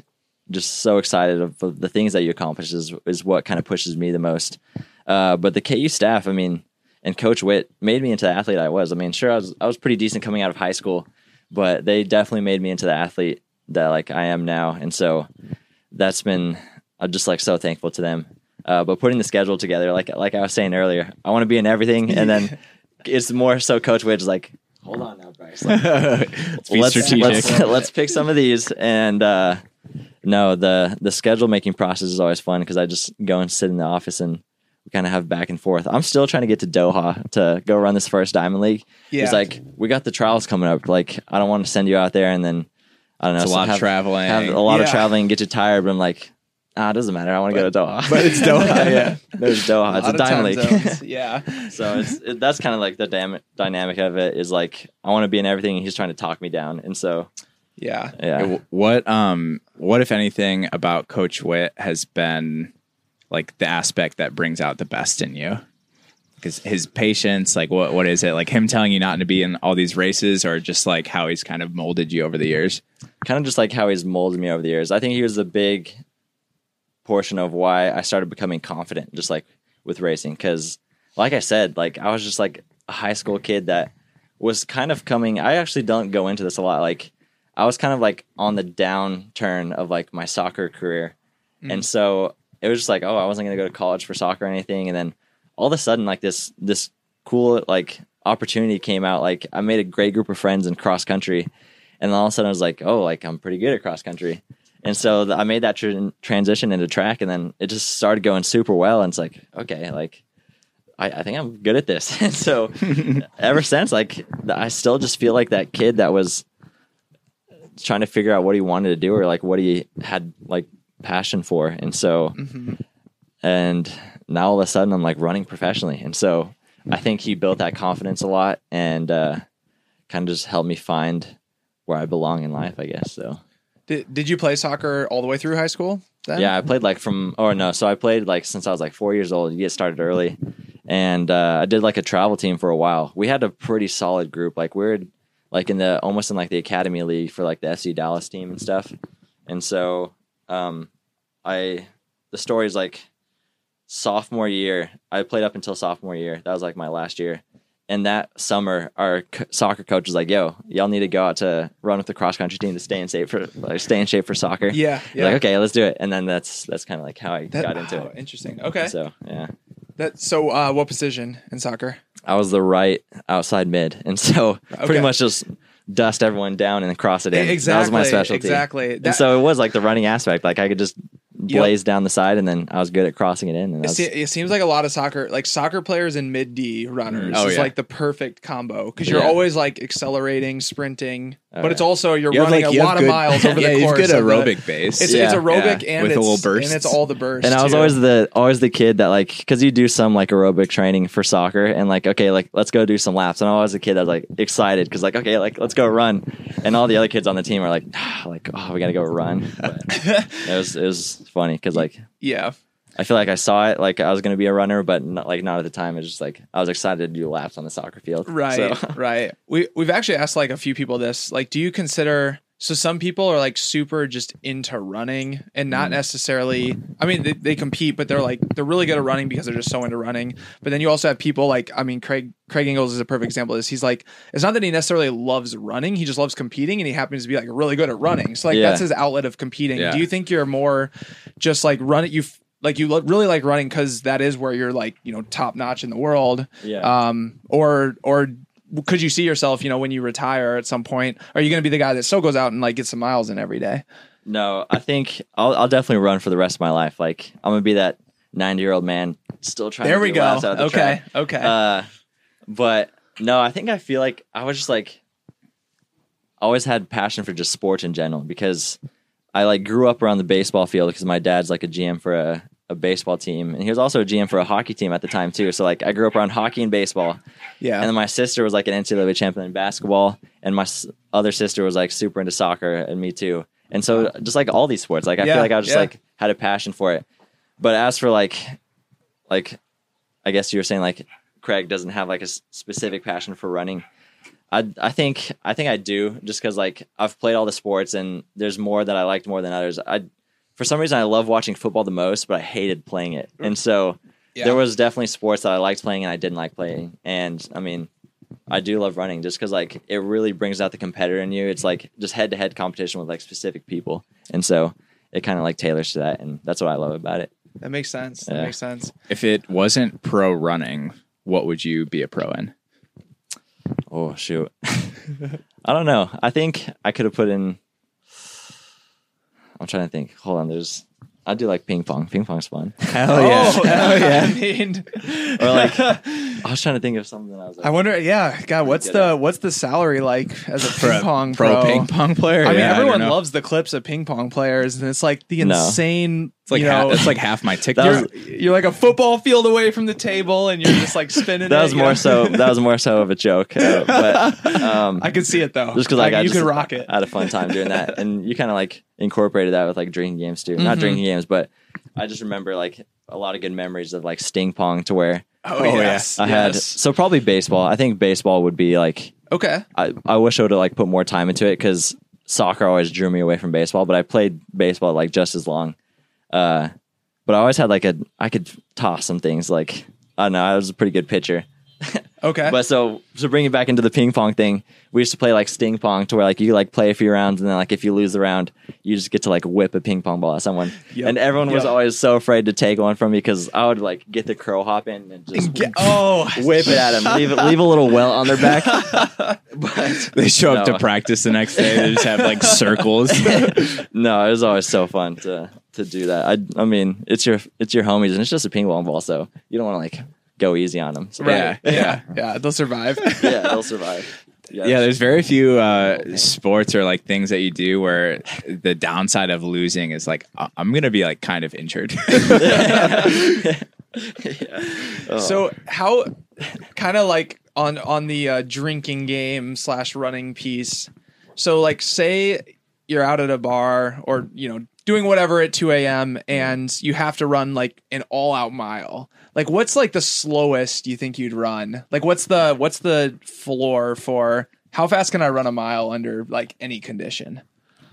just so excited of, the things that you accomplish is is what kind of pushes me the most. Uh, but the KU staff, I mean, and Coach Witt made me into the athlete I was. I mean, sure I was I was pretty decent coming out of high school, but they definitely made me into the athlete that like I am now, and so that's been I'm just like so thankful to them. Uh, but putting the schedule together, like like I was saying earlier, I want to be in everything, and then [laughs] it's more so Coach is like, hold on now, Bryce. Like, Let's [laughs] be let's, strategic. Let's, [laughs] let's pick some of these. And uh, no, the the schedule making process is always fun because I just go and sit in the office and we kind of have back and forth. I'm still trying to get to Doha to go run this first Diamond League. Yeah. It's like we got the trials coming up. Like I don't want to send you out there and then I don't know. It's a so lot of traveling. Have a lot of traveling, get you tired. But I'm like, ah, it doesn't matter. I want to go to Doha. But it's Doha, [laughs] yeah. There's Doha. It's a, lot Diamond League. zones. yeah. [laughs] so it's it, that's kind of like the dam- dynamic of it is like I want to be in everything and he's trying to talk me down and so Yeah. yeah What um what if anything about Coach Witt has been like the aspect that brings out the best in you? Because his patience, like what what is it? Like him telling you not to be in all these races, or just like how he's kind of molded you over the years? kind of just like how he's molded me over the years I think he was a big portion of why I started becoming confident just like with racing because like I said like I was just like a high school kid that was kind of coming I actually don't go into this a lot like I was kind of like on the downturn of like my soccer career. Mm. And so it was just like, oh, I wasn't gonna go to college for soccer or anything. And then all of a sudden, like this this cool like opportunity came out. Like I made a great group of friends in cross country, and then all of a sudden I was like, oh, like I'm pretty good at cross country. And so I made that tr- transition into track, and then it just started going super well. And it's like, okay, like I, I think I'm good at this. [laughs] and so [laughs] ever since, like I still just feel like that kid that was trying to figure out what he wanted to do or like what he had like passion for. And so, Mm-hmm. and now all of a sudden I'm like running professionally. And so I think he built that confidence a lot and uh, kind of just helped me find where I belong in life, I guess. So Did, did you play soccer all the way through high school? Then? yeah, I played like from, or no, so I played like since I was like four years old. You get started early. And uh, I did like a travel team for a while. We had a pretty solid group. Like we're like in the almost in like the academy league for like the FC Dallas team and stuff. And so um, I the story is like sophomore year. I played up until sophomore year. That was like my last year. And that summer, our c- soccer coach was like, "Yo, y'all need to go out to run with the cross country team to stay in shape for like stay in shape for soccer." Yeah. Yeah. Like, okay, let's do it. And then that's that's kind of like how I That- got into oh, it. Interesting. Okay. So yeah, That, so, uh, what position in soccer? I was the right outside mid, and so Okay. pretty much just dust everyone down and cross it in. Exactly. That was my specialty. Exactly. That- and so it was like the running aspect. Like I could just blaze down the side, and then I was good at crossing it in. And It, that's, se- it seems like a lot of soccer, like soccer players and mid D runners, mm. Oh, is yeah. like the perfect combo because you're Yeah. always like accelerating, sprinting, but it's also you're You running like, a you have lot good- of miles [laughs] over yeah, the you have course. good of the- aerobic base. It's, Yeah. it's aerobic Yeah, and with it's, a little burst. and it's all the burst. and I was too. always the always the kid that like because you do some like aerobic training for soccer and like okay like let's go do some laps and I was a kid that was like excited because like okay like let's go run and all the other kids on the team are like ah, like oh we gotta go run [laughs] but it was it was funny because like yeah. I feel like I saw it like I was gonna be a runner but not, like not at the time it's just like I was excited to do laps on the soccer field Right, so. [laughs] right. We we've actually asked like a few people this. Like, do you consider? So some people are like super just into running and not mm. necessarily. I mean, they, they compete, but they're like they're really good at running because they're just so into running. But then you also have people like I mean, Craig Craig Engels is a perfect example. of this he's like it's not that he necessarily loves running; he just loves competing, and he happens to be like really good at running. So like Yeah. that's his outlet of competing. Yeah. Do you think you're more just like run it? You like you lo- really like running because that is where you're like you know top notch in the world yeah um, or or could you see yourself, you know, when you retire at some point? Are you going to be the guy that still goes out and like gets some miles in every day? no I think I'll I'll definitely run for the rest of my life like I'm gonna be that 90 year old man still trying There to we go. out of the Okay, track. okay. Uh, but no, I think I feel like I was just like always had passion for just sports in general because I like grew up around the baseball field because my dad's like a GM for a, a baseball team and he was also a GM for a hockey team at the time too. So like I grew up around hockey and baseball, yeah, and then my sister was like an NCAA champion in basketball, and my s- other sister was like super into soccer, and me too. And so just like all these sports, like I Yeah, feel like I was just yeah. like had a passion for it. But as for like, like, I guess you were saying like Craig doesn't have like a s- specific passion for running. I I think I think I do just because like I've played all the sports and there's more that I liked more than others. I for some reason I love watching football the most, but I hated playing it, and so Yeah. there was definitely sports that I liked playing and I didn't like playing. And I mean, I do love running just because like it really brings out the competitor in you. It's like just head to head competition with like specific people, and so it kind of like tailors to that, and that's what I love about it. that makes sense. That makes sense. If it wasn't pro running, what would you be a pro in? Oh shoot, [laughs] I don't know. I think I could have put in. I'm trying to think. Hold on, there's. I do like ping pong. Ping pong's fun. [laughs] Hell yeah! Oh, yeah. [laughs] I mean, or like, [laughs] I was trying to think of something. I was like, I wonder. Yeah, God, what's Get the what's the salary like as a ping pong pro, pro? ping pong player? I mean, Yeah, don't everyone know. loves the clips of ping pong players, and it's like the No. insane. It's like you half, know, it's like half my [laughs] That TikTok. was- you're, you're like a football field away from the table, and you're just like spinning. that it, was you more know? so. [laughs] That was more so of a joke. Uh, but um, I could see it though. just because like, I you just could rock it. I had a fun time doing that, and you kind of like incorporated that with like drinking games too. Not Mhm. drinking games, but I just remember like a lot of good memories of like sting pong to where Oh, Oh, yeah. yes, I had so probably baseball. I think baseball would be like Okay. I, I wish I would have like put more time into it because soccer always drew me away from baseball, but I played baseball like just as long. Uh, but I always had like a I could toss some things like I don't know I was a pretty good pitcher. [laughs] Okay. But so to bring it back into the ping pong thing, we used to play like sting pong to where like you like play a few rounds and then like if you lose the round, you just get to like whip a ping pong ball at someone. Yep. And everyone was always so afraid to take one from me because I would like get the crow hop in and just Get- oh, [laughs] whip it at them, leave it, leave a little welt on their back. [laughs] but They show up to practice the next day. They just have like circles. no, it was always so fun to to do that. I I mean, it's your it's your homies and it's just a ping pong ball, so you don't want to like go easy on them. So Yeah. yeah, [laughs] [laughs] yeah, they'll survive. yeah, they'll survive. Yeah, there's very few uh, sports or like things that you do where the downside of losing is like I- I'm gonna be like kind of injured. [laughs] Oh. So how, kind of like on on the uh, drinking game slash running piece. So like, say you're out at a bar or you know doing whatever at 2 a.m. and you have to run like an all out mile. Like, what's like the slowest you think you'd run? Like, what's the what's the floor for how fast can I run a mile under like any condition?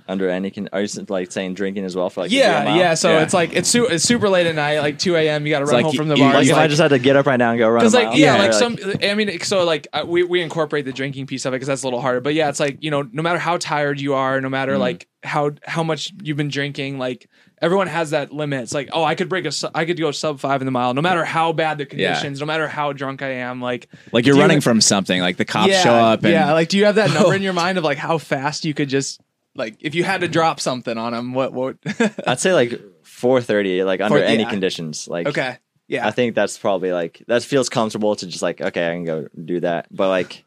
under any can are you like saying drinking as well for like Yeah, yeah. So Yeah. it's like it's su- it's super late at night, like 2 a.m. You got to run like home you- from the bar. Like if like- I just had to get up right now and go run Because mile, like yeah, like some. I mean, so like uh, we we incorporate the drinking piece of it because that's a little harder. But yeah, it's like you know, no matter how tired you are, no matter Mm-hmm. like how how much you've been drinking, like everyone has that limit. It's like oh, I could break a, su- I could go sub five in the mile, no matter how bad the conditions, no matter how drunk I am. Like like you're Do you- running from something. Like the cops yeah, show up and yeah. Like, do you have that [laughs] number in your mind of like how fast you could just like if you had to drop something on them? What what? [laughs] I'd say like 4:30, like under Four- any yeah. conditions. Like okay, yeah. I think that's probably like that feels comfortable to just like okay, I can go do that. But like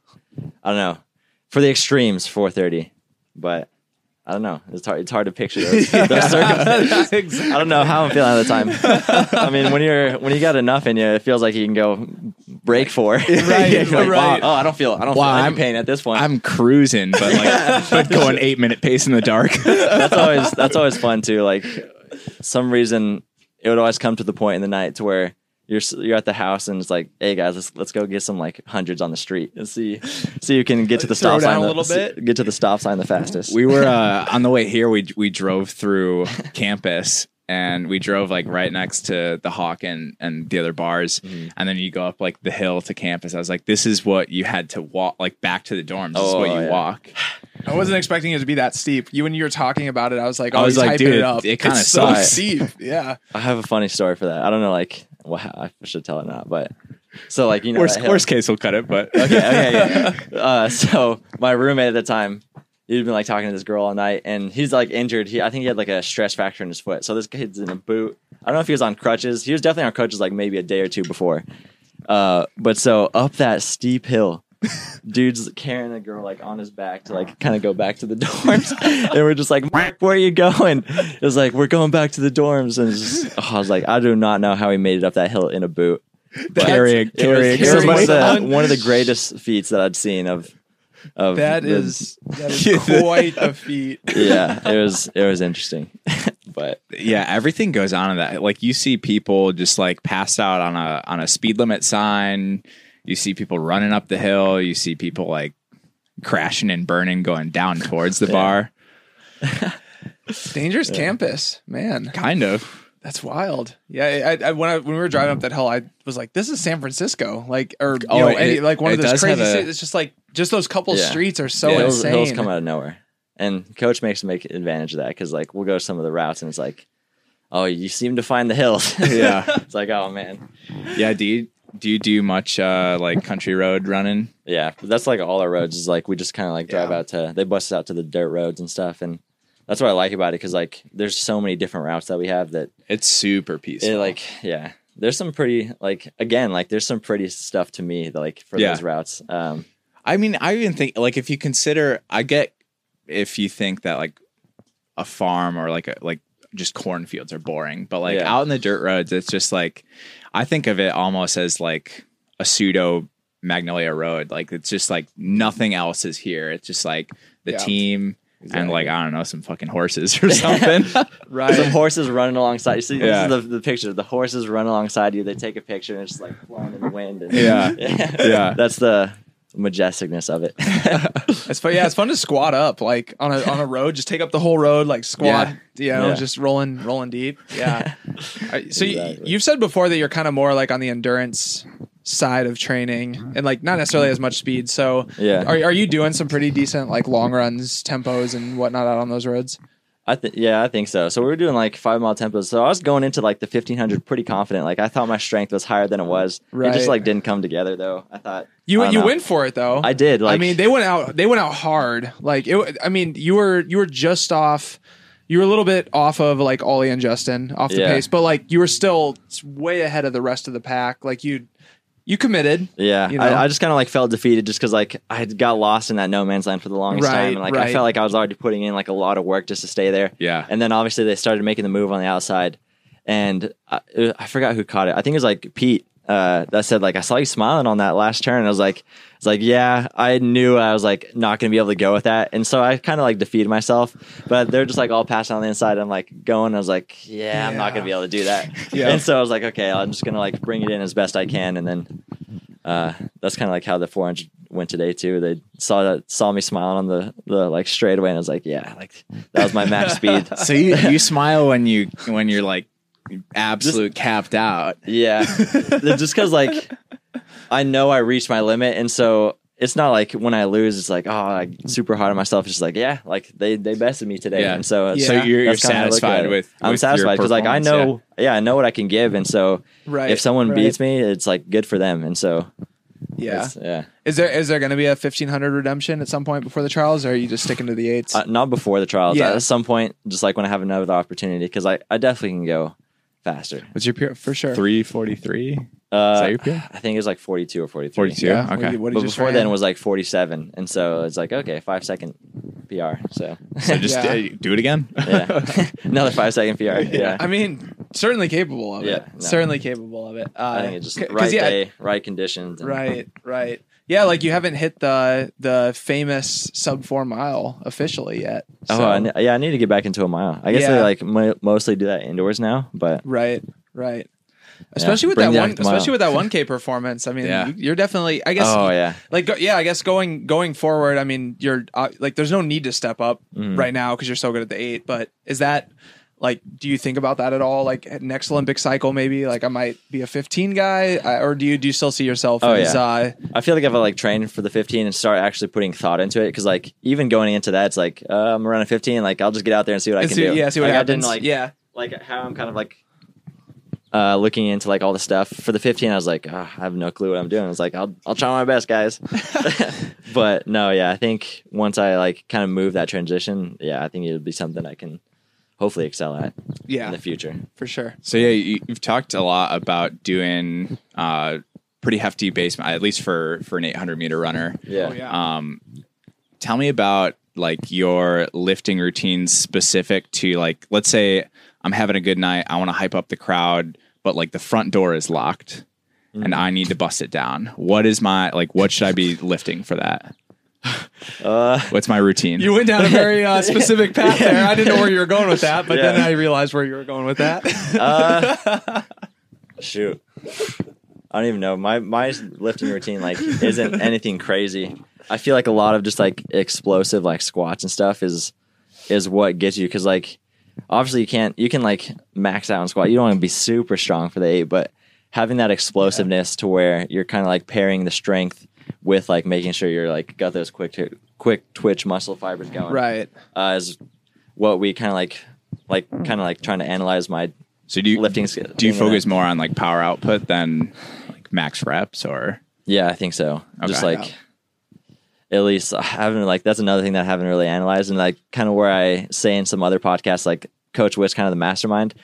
I don't know for the extremes, 4:30. But I don't know. It's hard. It's hard to picture [laughs] those, those circumstances. [laughs] I don't know how I'm feeling at the time. I mean, when you're when you got enough in you, it feels like you can go break for. Right, [laughs] Like, wow, oh, I don't feel. I don't Wow, feel any I'm- pain at this point. I'm cruising, but like but going eight minute pace in the dark. that's always that's always fun too. Like some reason it would always come to the point in the night to where you're you're at the house and it's like, hey guys, let's let's go get some like hundreds on the street and see see who can get to the stop sign a little s- bit? Get to the stop sign the fastest. we were uh, [laughs] on the way here. We we drove through [laughs] campus and we drove like right next to the Hawk and and the other bars. Mm-hmm. And then you go up like the hill to campus. I was like, this is what you had to walk like back to the dorms. This is Oh, what you yeah. walk. I wasn't expecting it to be that steep. You when you were talking about it, I was like, I oh, was like, hyping dude, it up. it kinda It's so [laughs] steep. Yeah. I have a funny story for that. I don't know like well, [laughs] I should tell it not, but so like you know Worst, worst case, we'll cut it. But okay, okay, yeah. [laughs] Uh, so my roommate at the time, he'd been like talking to this girl all night, and he's like injured. He, I think he had like a stress fracture in his foot. So this kid's in a boot. I don't know if he was on crutches. He was definitely on crutches like maybe a day or two before. Uh, but so up that steep hill, dude's carrying a girl like on his back to like kind of go back to the [laughs] dorms, and we're just like, "Mark, where are you going? It was like we're going back to the dorms, and just, oh, I was like, I do not know how he made it up that hill in a boot. But carrying it was, carrying was one, of the, one of the greatest feats that I'd seen of of That the- is that is [laughs] quite a feat. yeah it was it was interesting [laughs] but yeah, everything goes on in that. Like you see people just like passed out on a on a speed limit sign. You see people running up the hill. You see people like crashing and burning going down towards the bar. [laughs] Dangerous campus, man. Kind of. That's wild. Yeah, I, I, when I when we were driving up that hill, I was like, "This is San Francisco." Like, or you Oh, know, it- any, like one of those crazy. a- cities. It's just like just those couple Yeah. streets are so Yeah. hills, insane. hills come out of nowhere and coach makes make advantage of that because like we'll go some of the routes and it's like oh you seem to find the hills Yeah. [laughs] it's like oh man Yeah. Do you do you do much uh, like [laughs] country road running? yeah that's like all our roads is like we just kind of like drive Yeah. out to they bust us out to the dirt roads and stuff and that's what i like about it because like there's so many different routes that we have that It's super peaceful. it like yeah there's some pretty like again like there's some pretty stuff to me like for Yeah. those routes um I mean, I even think like if you consider, I get if you think that like a farm or like a like just cornfields are boring, but like Yeah. out in the dirt roads, it's just like I think of it almost as like a pseudo Magnolia Road. Like it's just like nothing else is here. It's just like the Yeah. team and like I don't know some fucking horses or something. [laughs] right? some horses running alongside you see Yeah. this is the, the picture the horses run alongside you they take a picture and it's just like flying in the wind and Yeah. [laughs] yeah, Yeah. that's the majesticness of it [laughs] [laughs] It's fun. Yeah, it's fun to squat up like on a on a road. Just take up the whole road, like squat. You know, Yeah. just rolling rolling deep. Yeah. I- [laughs] uh, so Exactly. you, you've said before that you're kind of more like on the endurance side of training and like not necessarily as much speed. So Yeah. are are you doing some pretty decent like long runs, tempos, and whatnot out on those roads? I think yeah, I think so. So we were doing like five mile tempos. So I was going into like the fifteen hundred pretty confident. Like I thought my strength was higher than it was. It Right. just like didn't come together though. I thought You I you know. went for it though. I did. Like I mean, they went out. They went out hard. Like it. I mean, you were you were just off. You were a little bit off of like Ollie and Justin off the Yeah. pace, but like you were still way ahead of the rest of the pack. Like you, you committed. Yeah, you know? I, I just kind of like felt defeated just because like I had got lost in that no man's land for the longest Right, time, and like I felt like I was already putting in like a lot of work just to stay there. Yeah. and then obviously they started making the move on the outside, and I, I forgot who caught it. I think it was like Pete uh, that said like I saw you smiling on that last turn. I was like, it's like yeah, I knew I was like not gonna be able to go with that, and so I kind of like defeated myself. But they're just like all passing on the inside. I'm like going. I was like, yeah, I'm not gonna be able to do that. [laughs] [laughs] Yeah. And so I was like, okay, I'm just gonna like bring it in as best I can, and then uh, that's kind of like how the 400 went today too. They saw that saw me smiling on the the like straightaway, and I was like, yeah, like that was my max [laughs] speed. So you you smile when you when you're like absolute capped out. Yeah, [laughs] just because like I know I reached my limit, and so it's not like when I lose, it's like oh, like super hard on myself. It's just like yeah, like they they bested me today, Yeah. and so it's, So you're, you're that's kinda how I look at satisfied it. with. I'm with satisfied because like I know yeah. I know what I can give, and so Right. if someone right. beats me, it's like good for them, and so yeah. yeah. Is there is there going to be a fifteen hundred redemption at some point before the trials, or are you just sticking to the eights? Uh, not before the trials. Yeah. At some point, just like when I have another opportunity, because I, I definitely can go faster. What's your PR? For sure. Three forty three. Uh, that your PR? I think it was like 42 or 43. Forty two. Yeah. What Okay. did what did But you before then it was like 47. And so it's like, okay, five second PR. So, So [laughs] just Yeah. uh, do it again. yeah. [laughs] Another five second PR. Yeah. I mean, certainly capable of Yeah, it. no. Certainly capable of it. Uh, I think it's just 'cause, right yeah, day, right conditions. and- Right, right. Yeah, like you haven't hit the the famous sub four mile officially yet. Oh, I ne- yeah, I need to get back into a mile. I guess Yeah. they like mo- mostly do that indoors now, but right, right. Especially with bring that one, especially with that [laughs] one K performance. I mean, Yeah. you- you're definitely. I guess. oh yeah, Like yeah, I guess going going forward. I mean, you're uh, like there's no need to step up Mhm. right now because you're so good at the eight. But is that like do you think about that at all? Like next Olympic cycle, maybe like I might be a 15 guy, uh, or do you do you still see yourself Oh, as yeah. uh, I feel like if I like train for the 15 and start actually putting thought into it, because like even going into that, it's like uh, I'm running 15, like I'll just get out there and see what I can see, do. yeah, see what like, happens? I didn't like yeah, like how I'm kind of like uh, looking into like all the stuff for the 15. I was like, oh, I have no clue what I'm doing. I was like, I'll I'll try my best, guys. [laughs] [laughs] but no, yeah, I think once I like kind of move that transition, yeah, I think it'll be something I can hopefully excel at yeah, in the future. for sure. So yeah, you, you've talked a lot about doing uh, pretty hefty base, at least for for an 800 meter runner. Yeah. Oh, yeah. Um, tell me about like your lifting routines specific to like, let's say I'm having a good night, I want to hype up the crowd, but like the front door is locked, Mm. and I need to bust it down. What is my like? What should I be lifting for that? Uh, What's my routine? You went down a very uh, [laughs] specific path there. I didn't know where you were going with that, but then I realized where you were going with that. uh, shoot. I don't even know. My my lifting routine like isn't anything crazy. I feel like a lot of just like explosive like squats and stuff is is what gets you because like obviously you can't you can like max out and squat. You don't want to be super strong for the eight, but having that explosiveness to where you're kind of like pairing the strength with like making sure you're like got those quick twi- quick twitch muscle fibers going right. uh, is what we kind of like like kind of like trying to analyze my so do you lifting sk- do you focus that. more on like power output than like max reps or? Yeah, I think so. Just Okay. like at least I haven't like that's another thing that I haven't really analyzed and like kind of where I say in some other podcasts like Coach Witt's kind of the mastermind.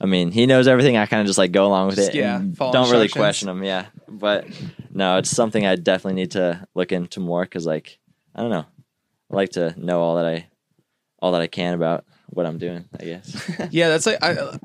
I mean, he knows everything. I kind of just like go along with it. yeah, don't really question him. Yeah, but no, it's something I definitely need to look into more because like I don't know, I like to know all that I all that I can about what I'm doing. I guess. [laughs] Yeah, that's like I.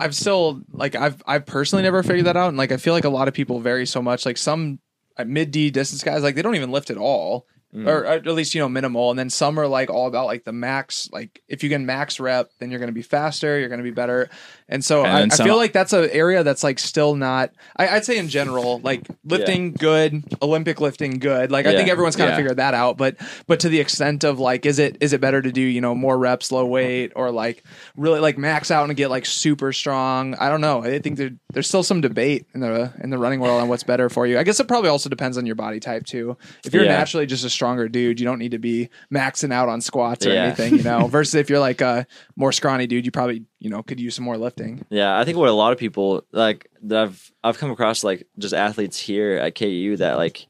I've still like I've I've personally never figured that out, and like I feel like a lot of people vary so much. Like some uh, mid D distance guys, like they don't even lift at all, or mm. at least you know minimal, and then some are like all about like the max. Like if you can max rep, then you're going to be faster, you're going to be better, and so And I, then I feel like that's an area that's like still not. I, I'd say in general, like [laughs] lifting good, Olympic lifting good. Like I think everyone's kind of Yeah. figured that out, but but to the extent of like, is it is it better to do you know more reps, low weight, or like really like max out and get like super strong? I don't know. I think there, there's still some debate in the in the running world on what's better for you. I guess it probably also depends on your body type too. If you're Yeah. naturally just a stronger dude, you don't need to be maxing out on squats or Yeah. anything, you know. [laughs] Versus if you're like a more scrawny dude, you probably you know could use some more lifting. Yeah, I think what a lot of people like that I've I've come across like just athletes here at KU that like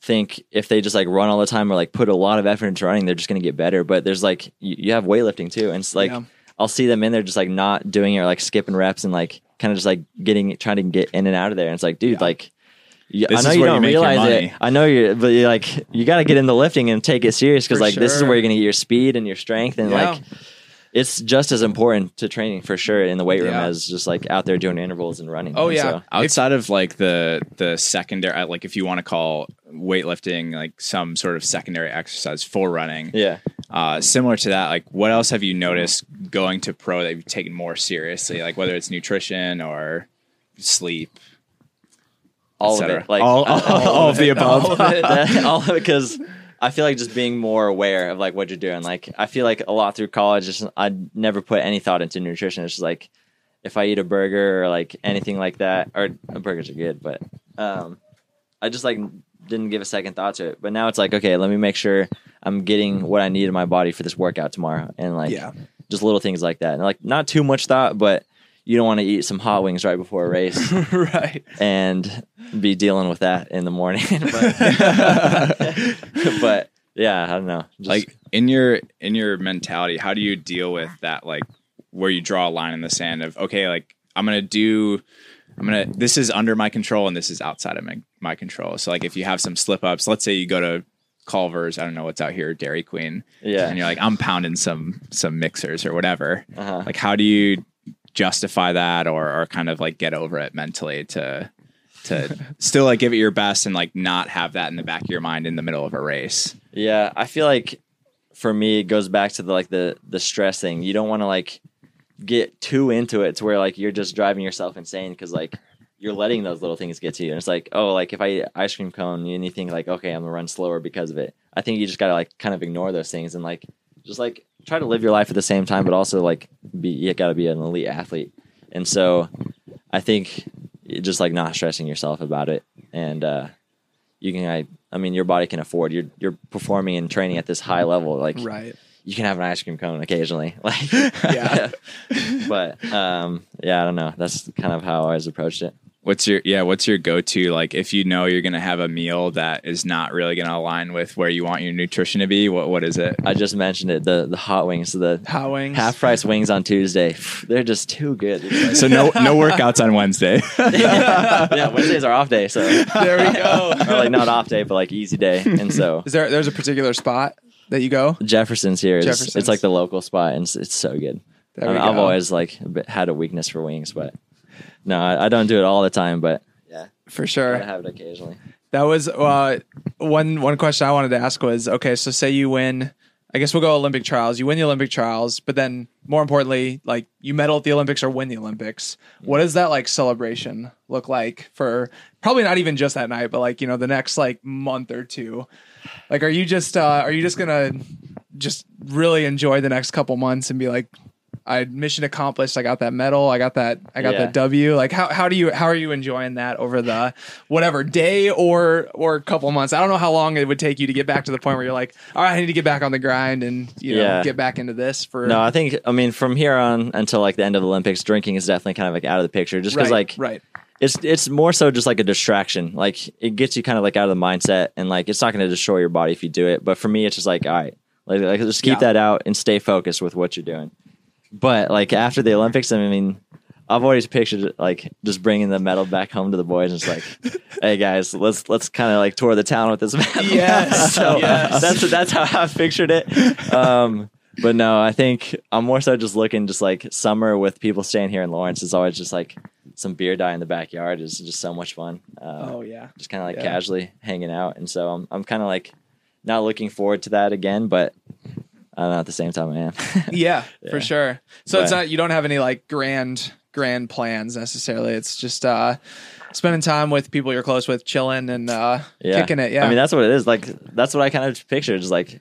think if they just like run all the time or like put a lot of effort into running, they're just gonna get better. But there's like you, you have weightlifting too, and it's like Yeah. I'll see them in there just like not doing it or like skipping reps and like kind of just like getting trying to get in and out of there. And it's like, dude, like. You, I know is you where don't make your realize it. I know you're, but you're like, you got to get in the lifting and take it serious because For like this is where you're gonna get your speed and your strength and Yeah. like it's just as important to training for sure in the weight room Yeah. as just like out there doing intervals and running. Oh yeah, so- outside of like the the secondary uh, like if you want to call weightlifting like some sort of secondary exercise for running yeah. uh similar to that like what else have you noticed going to pro that you've taken more seriously like whether it's nutrition or sleep all of it. Like [laughs] All- all- all of the above. All it. That- all of it [laughs] because I feel like just being more aware of like what you're doing. Like I feel like a lot through college, just I never put any thought into nutrition. It's just like if I eat a burger or like anything like that, or burgers are good, but um, I just like didn't give a second thought to it. But now it's like okay, let me make sure I'm getting what I need in my body for this workout tomorrow, and like Yeah. just little things like that. And like not too much thought, but you don't want to eat some hot wings right before a race [laughs] right. and be dealing with that in the morning. [laughs] but, [laughs] but yeah, I don't know. Just, like in your in your mentality how do you deal with that like where you draw a line in the sand of okay like i'm gonna do i'm gonna this is under my control and this is outside of my, my control so like if you have some slip ups let's say you go to culver's i don't know what's out here dairy queen Yeah. and you're like i'm pounding some some mixers or whatever uh-huh. like how do you justify that or or kind of like get over it mentally to to still like give it your best and like not have that in the back of your mind in the middle of a race yeah, I feel like for me it goes back to the like the the stress thing. You don't want to like get too into it to where like you're just driving yourself insane because like you're letting those little things get to you. And it's like, oh, like if I eat ice cream cone and you think like, okay, I'm gonna run slower because of it. I think you just gotta like kind of ignore those things and like just like try to live your life at the same time, but also like be you gotta be an elite athlete. And so I think just like not stressing yourself about it and uh you can I, I mean your body can afford you're you're performing and training at this high level like Right. you can have an ice cream cone occasionally [laughs] like [laughs] Yeah. [laughs] but um yeah i don't know that's kind of how i always approached it What's your yeah? What's your go to like if you know you're gonna have a meal that is not really gonna align with where you want your nutrition to be? What what is it? i just mentioned it the the hot wings the Hot wings. half price wings on tuesday [laughs] they're just too good like- [laughs] So no no workouts on Wednesday. [laughs] yeah wednesdays are off day so There we go. or like not off day but like easy day and so Is there there's a particular spot that you go? jefferson's here. Jefferson's. it's like the local spot and it's, it's so good There I we mean, I've go. always like had a weakness for wings but no I, I don't do it all the time but yeah For sure, I sure. have it occasionally That was uh, one one question I wanted to ask was okay. So say you win, I guess we'll go Olympic trials. You win the Olympic trials, but then more importantly, like you medal at the Olympics or win the Olympics. What does that like celebration look like for probably not even just that night, but like you know the next like month or two? Like, are you just uh, are you just gonna just really enjoy the next couple months and be like, I mission accomplished. I got that medal. I got that. I got Yeah. that W. Like how how do you how are you enjoying that over the whatever day or or a couple months? I don't know how long it would take you to get back to the point where you're like, all right, I need to get back on the grind and you know Yeah. get back into this for No, I think I mean from here on until like the end of the Olympics, drinking is definitely kind of like out of the picture. Just because right, like right it's it's more so just like a distraction. Like it gets you kind of like out of the mindset, and like it's not going to destroy your body if you do it. But for me, it's just like all right, like, like just keep Yeah. that out and stay focused with what you're doing. But like after the Olympics, I mean. I've always pictured like just bringing the medal back home to the boys, and it's like, [laughs] "Hey guys, let's let's kind of like tour the town with this medal." [laughs] Yes, [laughs] so yes. that's that's how I pictured it. Um, but no, I think I'm more so just looking just like summer with people staying here in Lawrence is always just like some beer die in the backyard is just so much fun. Uh, oh yeah just kind of like Yeah. casually hanging out, and so I'm I'm kind of like not looking forward to that again, but I don't know. At the same time, I am. [laughs] Yeah, for sure. So it's not you don't have any like grand grand plans necessarily. It's just uh spending time with people you're close with, chilling and uh yeah. kicking it. Yeah. I mean, that's what it is. Like, that's what I kind of picture. Just like,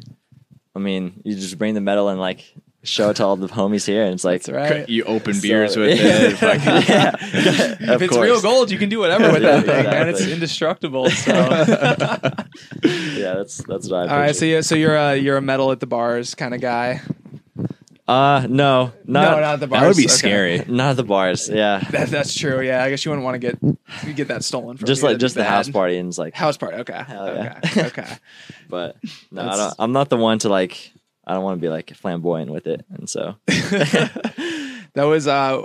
I mean, you just bring the medal and like show it to all the homies here, and it's like, that's right. You open So- beers with [laughs] yeah. it. fucking- [laughs] yeah. If it's real gold, you can do whatever with Yeah, that thing, man. It's indestructible. [laughs] So yeah, that's that's what I. all right, picture. so yeah, so you're a you're a medal at the bars kind of guy. Uh, no, no, not not at the bars. that would be Okay. scary. not at the bars. Yeah, That, that's true. Yeah, I guess you wouldn't want to get you get that stolen from just you. like That'd just the house party and it's like, House party. Okay. Hell yeah. Okay. Okay. but no, I don't. I'm not the one to like. I don't want to be like flamboyant with it, and so [laughs] That was uh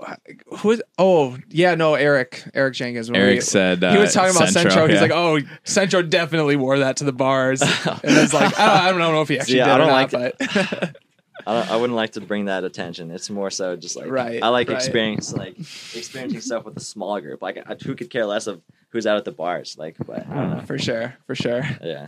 who was oh yeah no Eric Eric Jenkins when Eric we- said he was uh, talking about Centro. He's yeah. like, oh, Centro definitely wore that to the bars, [laughs] and it's like I don't, I don't know if he actually See, did I don't or like not, but [laughs] I, I wouldn't like to bring that attention. It's more so just like Right, I like right. experience like experiencing stuff with a small group. Like I, who could care less of who's out at the bars? Like, but I don't know. for sure, for sure. Yeah,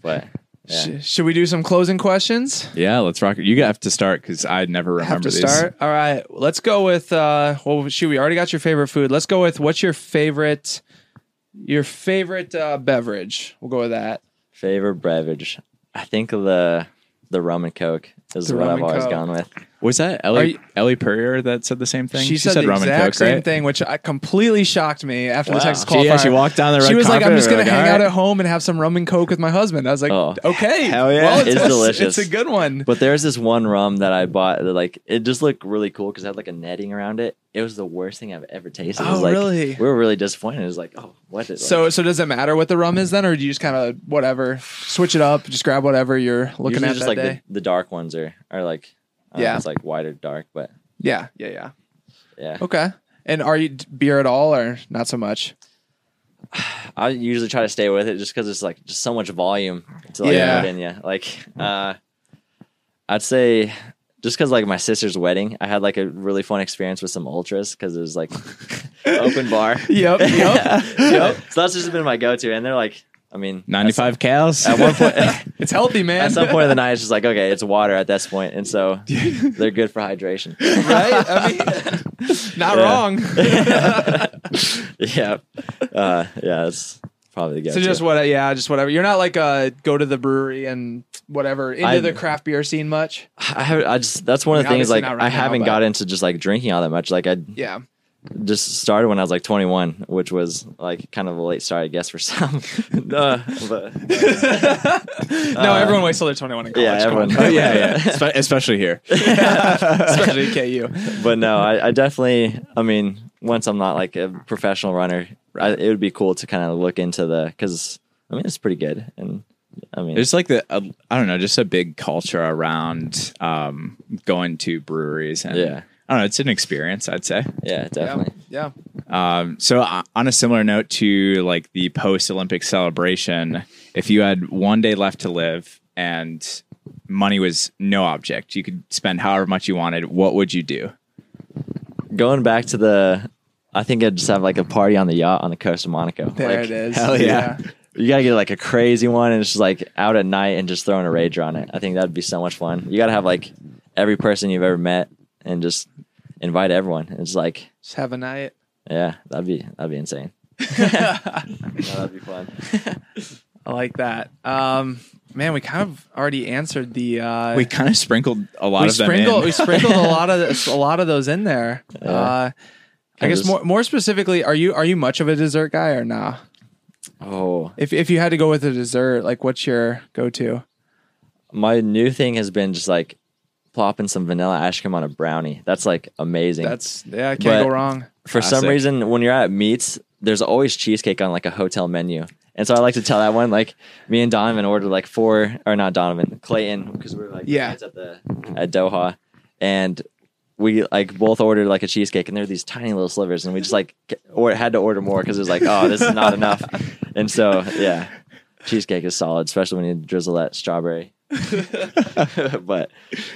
but yeah. Sh- should we do some closing questions? yeah, let's rock it. You have to start because I never remember Have to these. start. All right, let's go with. uh Well, shoot, we already got your favorite food. Let's go with what's your favorite, your favorite uh beverage. We'll go with that. favorite beverage. I think the the rum and coke is The what rum I've and always Coke. gone with. Was that Ellie you- Ellie Purrier that said the same thing? She, said, the rum exact Coke, same right? thing, which I completely shocked me after the Wow. Texas She, yeah, she walked down the red she was like, "I'm just gonna hang like, out at home and have some rum and coke with my husband." I was like, Oh. "Okay, Hell yeah. well, it's, It's delicious. It's a good one." But there's this one rum that I bought that like it just looked really cool because it had like a netting around it. It was the worst thing I've ever tasted. Oh, like, really? We were really disappointed. It was like, oh, what is so, so does it matter what the rum is then, or do you just kind of whatever switch it up, just grab whatever you're looking Usually at just that like day? the, the dark ones are are like I Yeah. it's like white or dark, but Yeah, yeah, yeah. yeah. Okay. And are you beer at all, or not so much? [sighs] I usually try to stay with it just because it's like just so much volume to like Yeah. put in you. Like uh, I'd say just because like my sister's wedding, I had like a really fun experience with some ultras because it was like [laughs] open bar. Yep, yep, [laughs] yep. So that's just been my go-to, and they're like, I mean, 95 cows. At one point, [laughs] It's healthy, man. at some point of the night, it's just like, okay, it's water at this point, and so [laughs] they're good for hydration. right? I mean, [laughs] not wrong. yeah, uh, yeah, it's probably the go-to. So just what? Yeah, just whatever. You're not like uh go to the brewery and whatever into I- the craft beer scene much. I have, I just that's one of the things like right I now, haven't but- got into just like drinking all that much. Like I Yeah. Just started when I was like 21, which was like kind of a late start, I guess, for [laughs] some. uh, but [laughs] no, everyone waits till they're 21 in college. yeah, everyone. Oh, [laughs] yeah, yeah. Espe- Especially here. especially KU. but no, I, I definitely. I mean, once I'm not like a professional runner, I, it would be cool to kind of look into the because I mean it's pretty good, and I mean There's like the uh, I don't know, just a big culture around um, going to breweries and Yeah. I don't know. It's an experience, I'd say. yeah, definitely. Yeah. Um, so uh, on a similar note to like the post Olympic celebration, if you had one day left to live and money was no object, you could spend however much you wanted. What would you do? Going back to the, I think I'd just have like a party on the yacht on the coast of Monaco. There Like, it is. hell yeah. You gotta get like a crazy one, and it's just like out at night and just throwing a rager on it. I think that'd be so much fun. You gotta have like every person you've ever met and just invite everyone. It's like, Just have a night. yeah, that'd be that'd be insane. [laughs] [laughs] that'd be fun. I like that. Um, man, we kind of already answered the. Uh, We kind of sprinkled a lot we of them sprinkled in. we sprinkled a lot of [laughs] the, a lot of those in there. Yeah. Uh, I guess just- more more specifically, are you are you much of a dessert guy or nah? Oh, If if you had to go with a dessert, like what's your go to? my new thing has been just like plopping some vanilla ice cream on a brownie. That's like amazing. That's yeah, I can't But- go wrong. For some Classic. reason, when you're at meets, there's always cheesecake on like a hotel menu. And so I like to tell that one, like me and Donavan ordered like four, or not Donavan, Clayton, because we were like Yeah. kids at the at Doha, and we like both ordered like a cheesecake, and they're these tiny little slivers, and we just like ke- or had to order more because it was like, oh, this is not enough. [laughs] And so yeah, cheesecake is solid, especially when you drizzle that strawberry. [laughs] but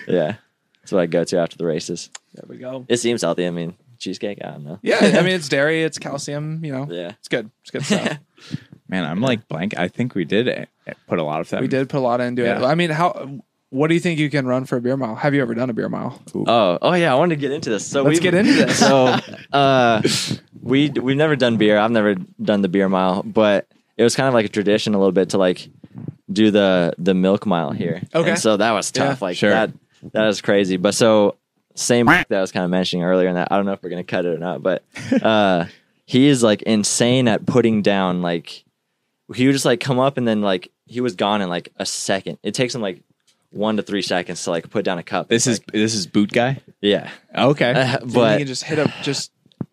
yeah, that's what I go to after the races. There we go. It seems healthy. I mean, cheesecake, I don't know. Yeah, I mean [laughs] it's dairy, it's calcium. You know, Yeah. it's good. It's good stuff. [laughs] Man, I'm like blank. I think we did eh, put a lot of that. We did put a lot into it. I mean, how? What do you think you can run for a beer mile? Have you ever done a beer mile? Oh, oh yeah, I wanted to get into this. So Let's get into this. So, uh, we we've never done beer. I've never done the beer mile, but it was kind of like a tradition a little bit to like do the the milk mile here. Okay. And so that was tough. Yeah. like Sure. that that is crazy. But so same that I was kind of mentioning earlier, and that I don't know if we're gonna cut it or not, but [laughs] uh, he is like insane at putting down like he would just like come up and then like he was gone in like a second. It takes him like one to three seconds to like put down a cup. This is Like, this is boot guy. yeah. Okay, Uh, But you but can just hit up just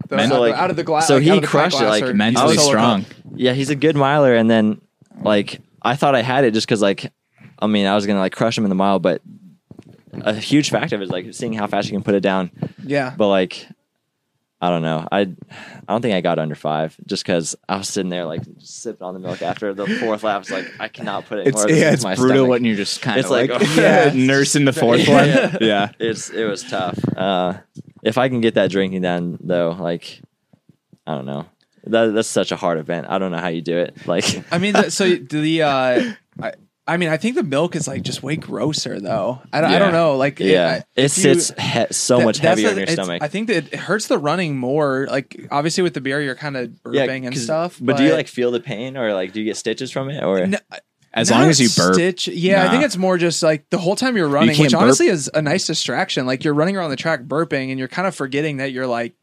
the, Men- So, like- out of the glass. so like, he out of the pint crushed it, like, mentally strong. cup. yeah, he's a good miler. And then like I thought I had it just because like I mean I was gonna like crush him in the mile, but a huge factor of it is like seeing how fast you can put it down. Yeah. But like I don't know. I I don't think I got under five just because I was sitting there like sipping on the milk after the fourth lap. It's like I cannot put it. It's more. Yeah, it's my brutal stomach. when you're just kind of It's like, like- yeah, [laughs] [laughs] Yeah. nursing the fourth Yeah. one. [laughs] Yeah, It's it was tough. Uh, if I can get that drinking down though, like I don't know. That, that's such a hard event. I don't know how you do it. Like I mean, the, so [laughs] the uh, I, I mean, I think the milk is like just way grosser though. I, don't- I don't know. Like, yeah, I- it if you- sits he- so that- much heavier the- in your stomach. I think that it hurts the running more. Like, obviously with the beer, you're kind of burping and stuff. But, do you like feel the pain or like do you get stitches from it or No, as not long as you burp. Stitch. Yeah, I think it's more just like the whole time you're running, can't which burp? honestly is a nice distraction. Like you're running around the track burping, and you're kind of forgetting that you're like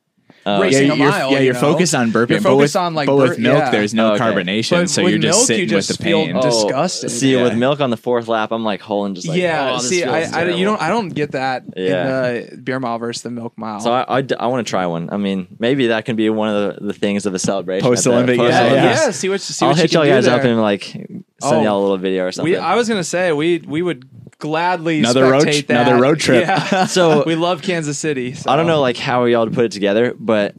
Oh, racing yeah, a you're, mile, yeah, you you're know? focused on burping. You're but with, on, like, but with bur- milk, yeah. there's no Okay. carbonation, But so you're just milk, sitting you just with the feel pain. dis- disgusted. See, Yeah. with milk on the fourth lap, I'm like holding just like yeah, oh, this see, feels I, I you don't I don't get that Yeah. in the beer mile versus the milk mile. So I, I, want to try one. I mean, maybe that can be one of the, the things of the celebration. Post-Olympic, yeah, yeah, yeah, yeah. See what see I'll what hit you y'all do guys up there. and like send Oh. y'all a little video or something. We, I was gonna say we we would gladly Another road- that. another road trip. Yeah. [laughs] So- [laughs] we love Kansas City. so. I don't know like how y'all would put it together, but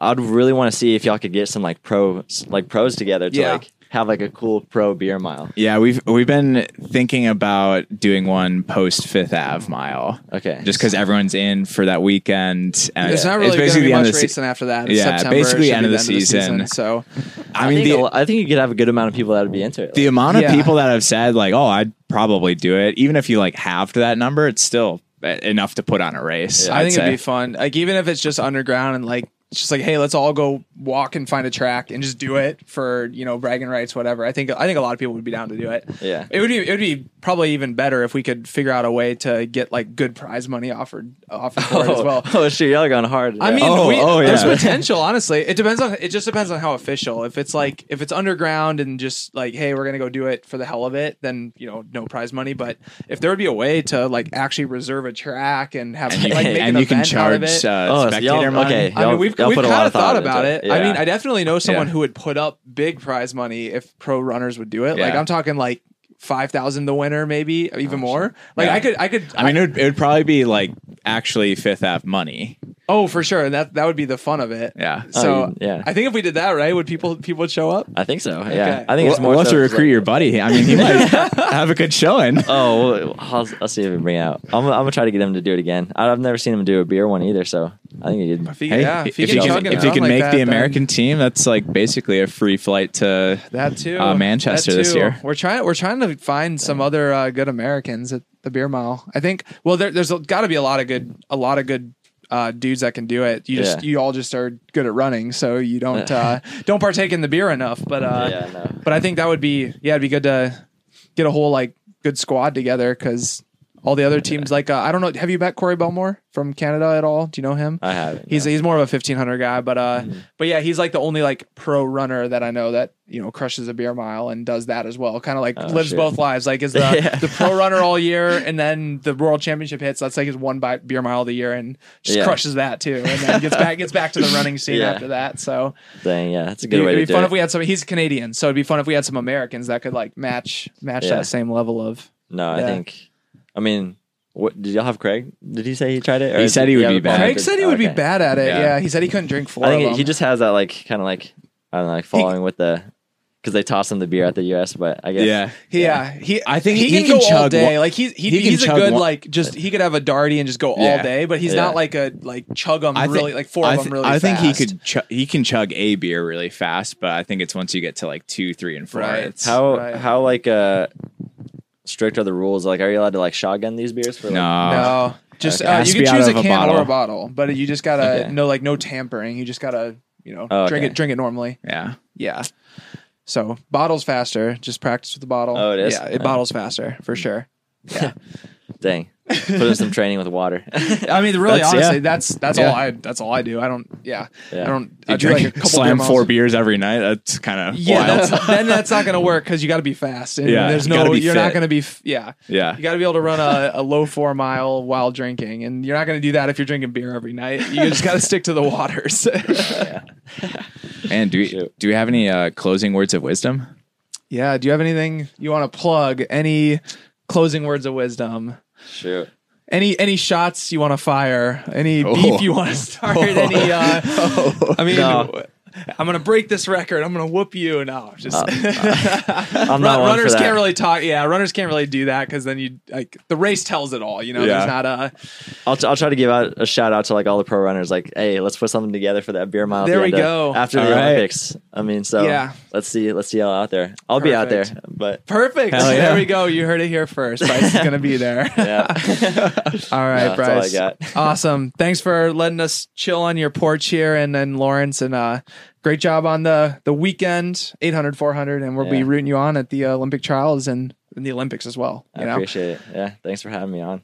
I'd really want to see if y'all could get some like pros like pros together to Yeah. like have like a cool pro beer mile. Yeah, we've we've been thinking about doing one post Fifth Ave mile, Okay. just because everyone's in for that weekend, and It's not really going to basically be the end much of the se- after that. It's Yeah, September. It basically should end be of the season. So I I mean, think the, I think you could have a good amount of people that would be into it. the amount of Yeah. people that have said like, "Oh, I'd probably do it," even if you like halved that number, it's still uh, enough to put on a race. Yeah. I think say. it'd be fun. Like even if it's just underground and like it's just like, hey, let's all go walk and find a track and just do it for you know bragging rights, whatever. I think I think a lot of people would be down to do it. Yeah. it would be it would be probably even better if we could figure out a way to get like good prize money offered offered for it as well. [laughs] oh shit, y'all going hard. I mean, Oh, we, oh, there's potential. Honestly, it depends on. It just depends on how official. If it's like if it's underground and just like, hey, we're gonna go do it for the hell of it, then you know, no prize money. But if there would be a way to like actually reserve a track and have and, like [laughs] make and an you can charge uh, Oh, spectator y'all- money. okay. I mean, we've y'all we've put a kind lot of thought thought about it. it. I mean, I definitely know someone Yeah. who would put up big prize money if pro runners would do it. Like I'm talking like five thousand the winner, maybe even more. Like Yeah. I could, I could. I mean, it would, it would probably be like actually Fifth Ave money. Oh, for sure, and that that would be the fun of it. Yeah. Oh, So you- yeah. I think if we did that right, would people people would show up? I think so. Yeah, Okay. I think it's more. we'll so to it's recruit like- your buddy. I mean, he might [laughs] have a good showing. Oh, well, I'll, I'll see if we bring it out. I'm, I'm gonna try to get him to do it again. I- I've never seen him do a beer one either, so I think he did. If he, Hey, yeah, if, he you can can, chug it if you down can like make that, the then- American team, that's like basically a free flight to that too, uh, Manchester That this too. year. We're trying we're trying to find some other uh, good Americans at the beer mile. I think. Well, there, there's got to be a lot of good a lot of good. Uh, dudes that can do it. You just Yeah. you all just are good at running, so you don't [laughs] uh, don't partake in the beer enough. But uh, yeah, no. but I think that would be yeah, it'd be good to get a whole like good squad together because all the other teams like uh, I don't know. Have you met Corey Bellemore from Canada at all? Do you know him? I haven't. He's no. he's more of a fifteen hundred guy, but uh, Mm-hmm. but yeah, he's like the only like pro runner that I know that you know crushes a beer mile and does that as well. Kind of like Oh, lives shit. both lives. Like is the [laughs] Yeah. the pro runner all year, and then the world championship hits. That's like his one bi- beer mile of the year, and just Yeah. crushes that too, and then gets back gets back to the running scene [laughs] Yeah. after that. So Dang, yeah, that's a good be, way it'd to be do fun it. if we had some. He's Canadian, so it'd be fun if we had some Americans that could like match match that same level of. no, I think. I mean, what did y'all have Craig? Did he say he tried it? Or He is said he would have be a bad. plan Craig said he would be okay. bad at it. Yeah. Yeah. he said he couldn't drink four I of think them. he just has that like kind of like I don't know, like following with the because they toss him the beer at the U.S. But I guess Yeah. Yeah, he. I think he, he can, can go all chug day. one- like he's he, he can he's a chug good one- like just he could have a darty and just go all day, but he's Yeah. not like a like chug them I think, really like four I of th- them really. I think he fast. could chug he can chug a beer really fast, but I think it's once you get to like two, three, and four. Right. It's, how Right. how like uh strict are the rules? Like, are you allowed to like shotgun these beers for? Like, no. no. Just Okay. uh, you can choose a of a can or a bottle, but you just gotta Okay. no like no tampering. You just gotta you know Oh, drink okay. it drink it normally. Yeah. Yeah. So bottles faster. Just practice with the bottle. Oh, it is? Yeah, it Oh. bottles faster for sure. [laughs] Yeah. Dang, put in some training with water. [laughs] I mean, really, That's- honestly, yeah. that's that's Yeah. all I that's all I do. I don't. Yeah. Yeah. I don't. I You do like drink, a couple slam beer four beers every night. That's kind of Yeah, wild. that's, then that's not going to work because you got to be fast. And Yeah, there's you gotta no, be you're not fit. going to be, f- yeah. yeah. You got to be able to run a, a low four mile while drinking, and you're not going to do that if you're drinking beer every night. You just got to stick to the waters. [laughs] And do we, do we have any uh, closing words of wisdom? yeah. Do you have anything you want to plug? Any closing words of wisdom? Shoot. Any any shots you want to fire? Any Oh. beef you want to start? [laughs] Any? Uh, [laughs] I mean, No. I'm gonna break this record. I'm gonna whoop you. No, just [laughs] I'm Run- not runners can't really talk. Yeah, runners can't really do that because then you like the race tells it all. You know, Yeah. there's not a. I'll, I'll try to give out a shout out to like all the pro runners. Like, hey, let's put something together for that beer mile. There the we end of- go. after the All right. Olympics. I mean, so Yeah. let's see, let's see y'all out there. I'll be out there, but Perfect. Yeah. There we go. You heard it here first. Bryce is gonna be there. [laughs] yeah, [laughs] all right, No, that's all I Bryce. got. awesome. Thanks for letting us chill on your porch here, and then Lawrence, and uh, great job on the the weekend 800, 400, and we'll be rooting you on at the uh, Olympic trials and in the Olympics as well. I know. appreciate it. Yeah, thanks for having me on.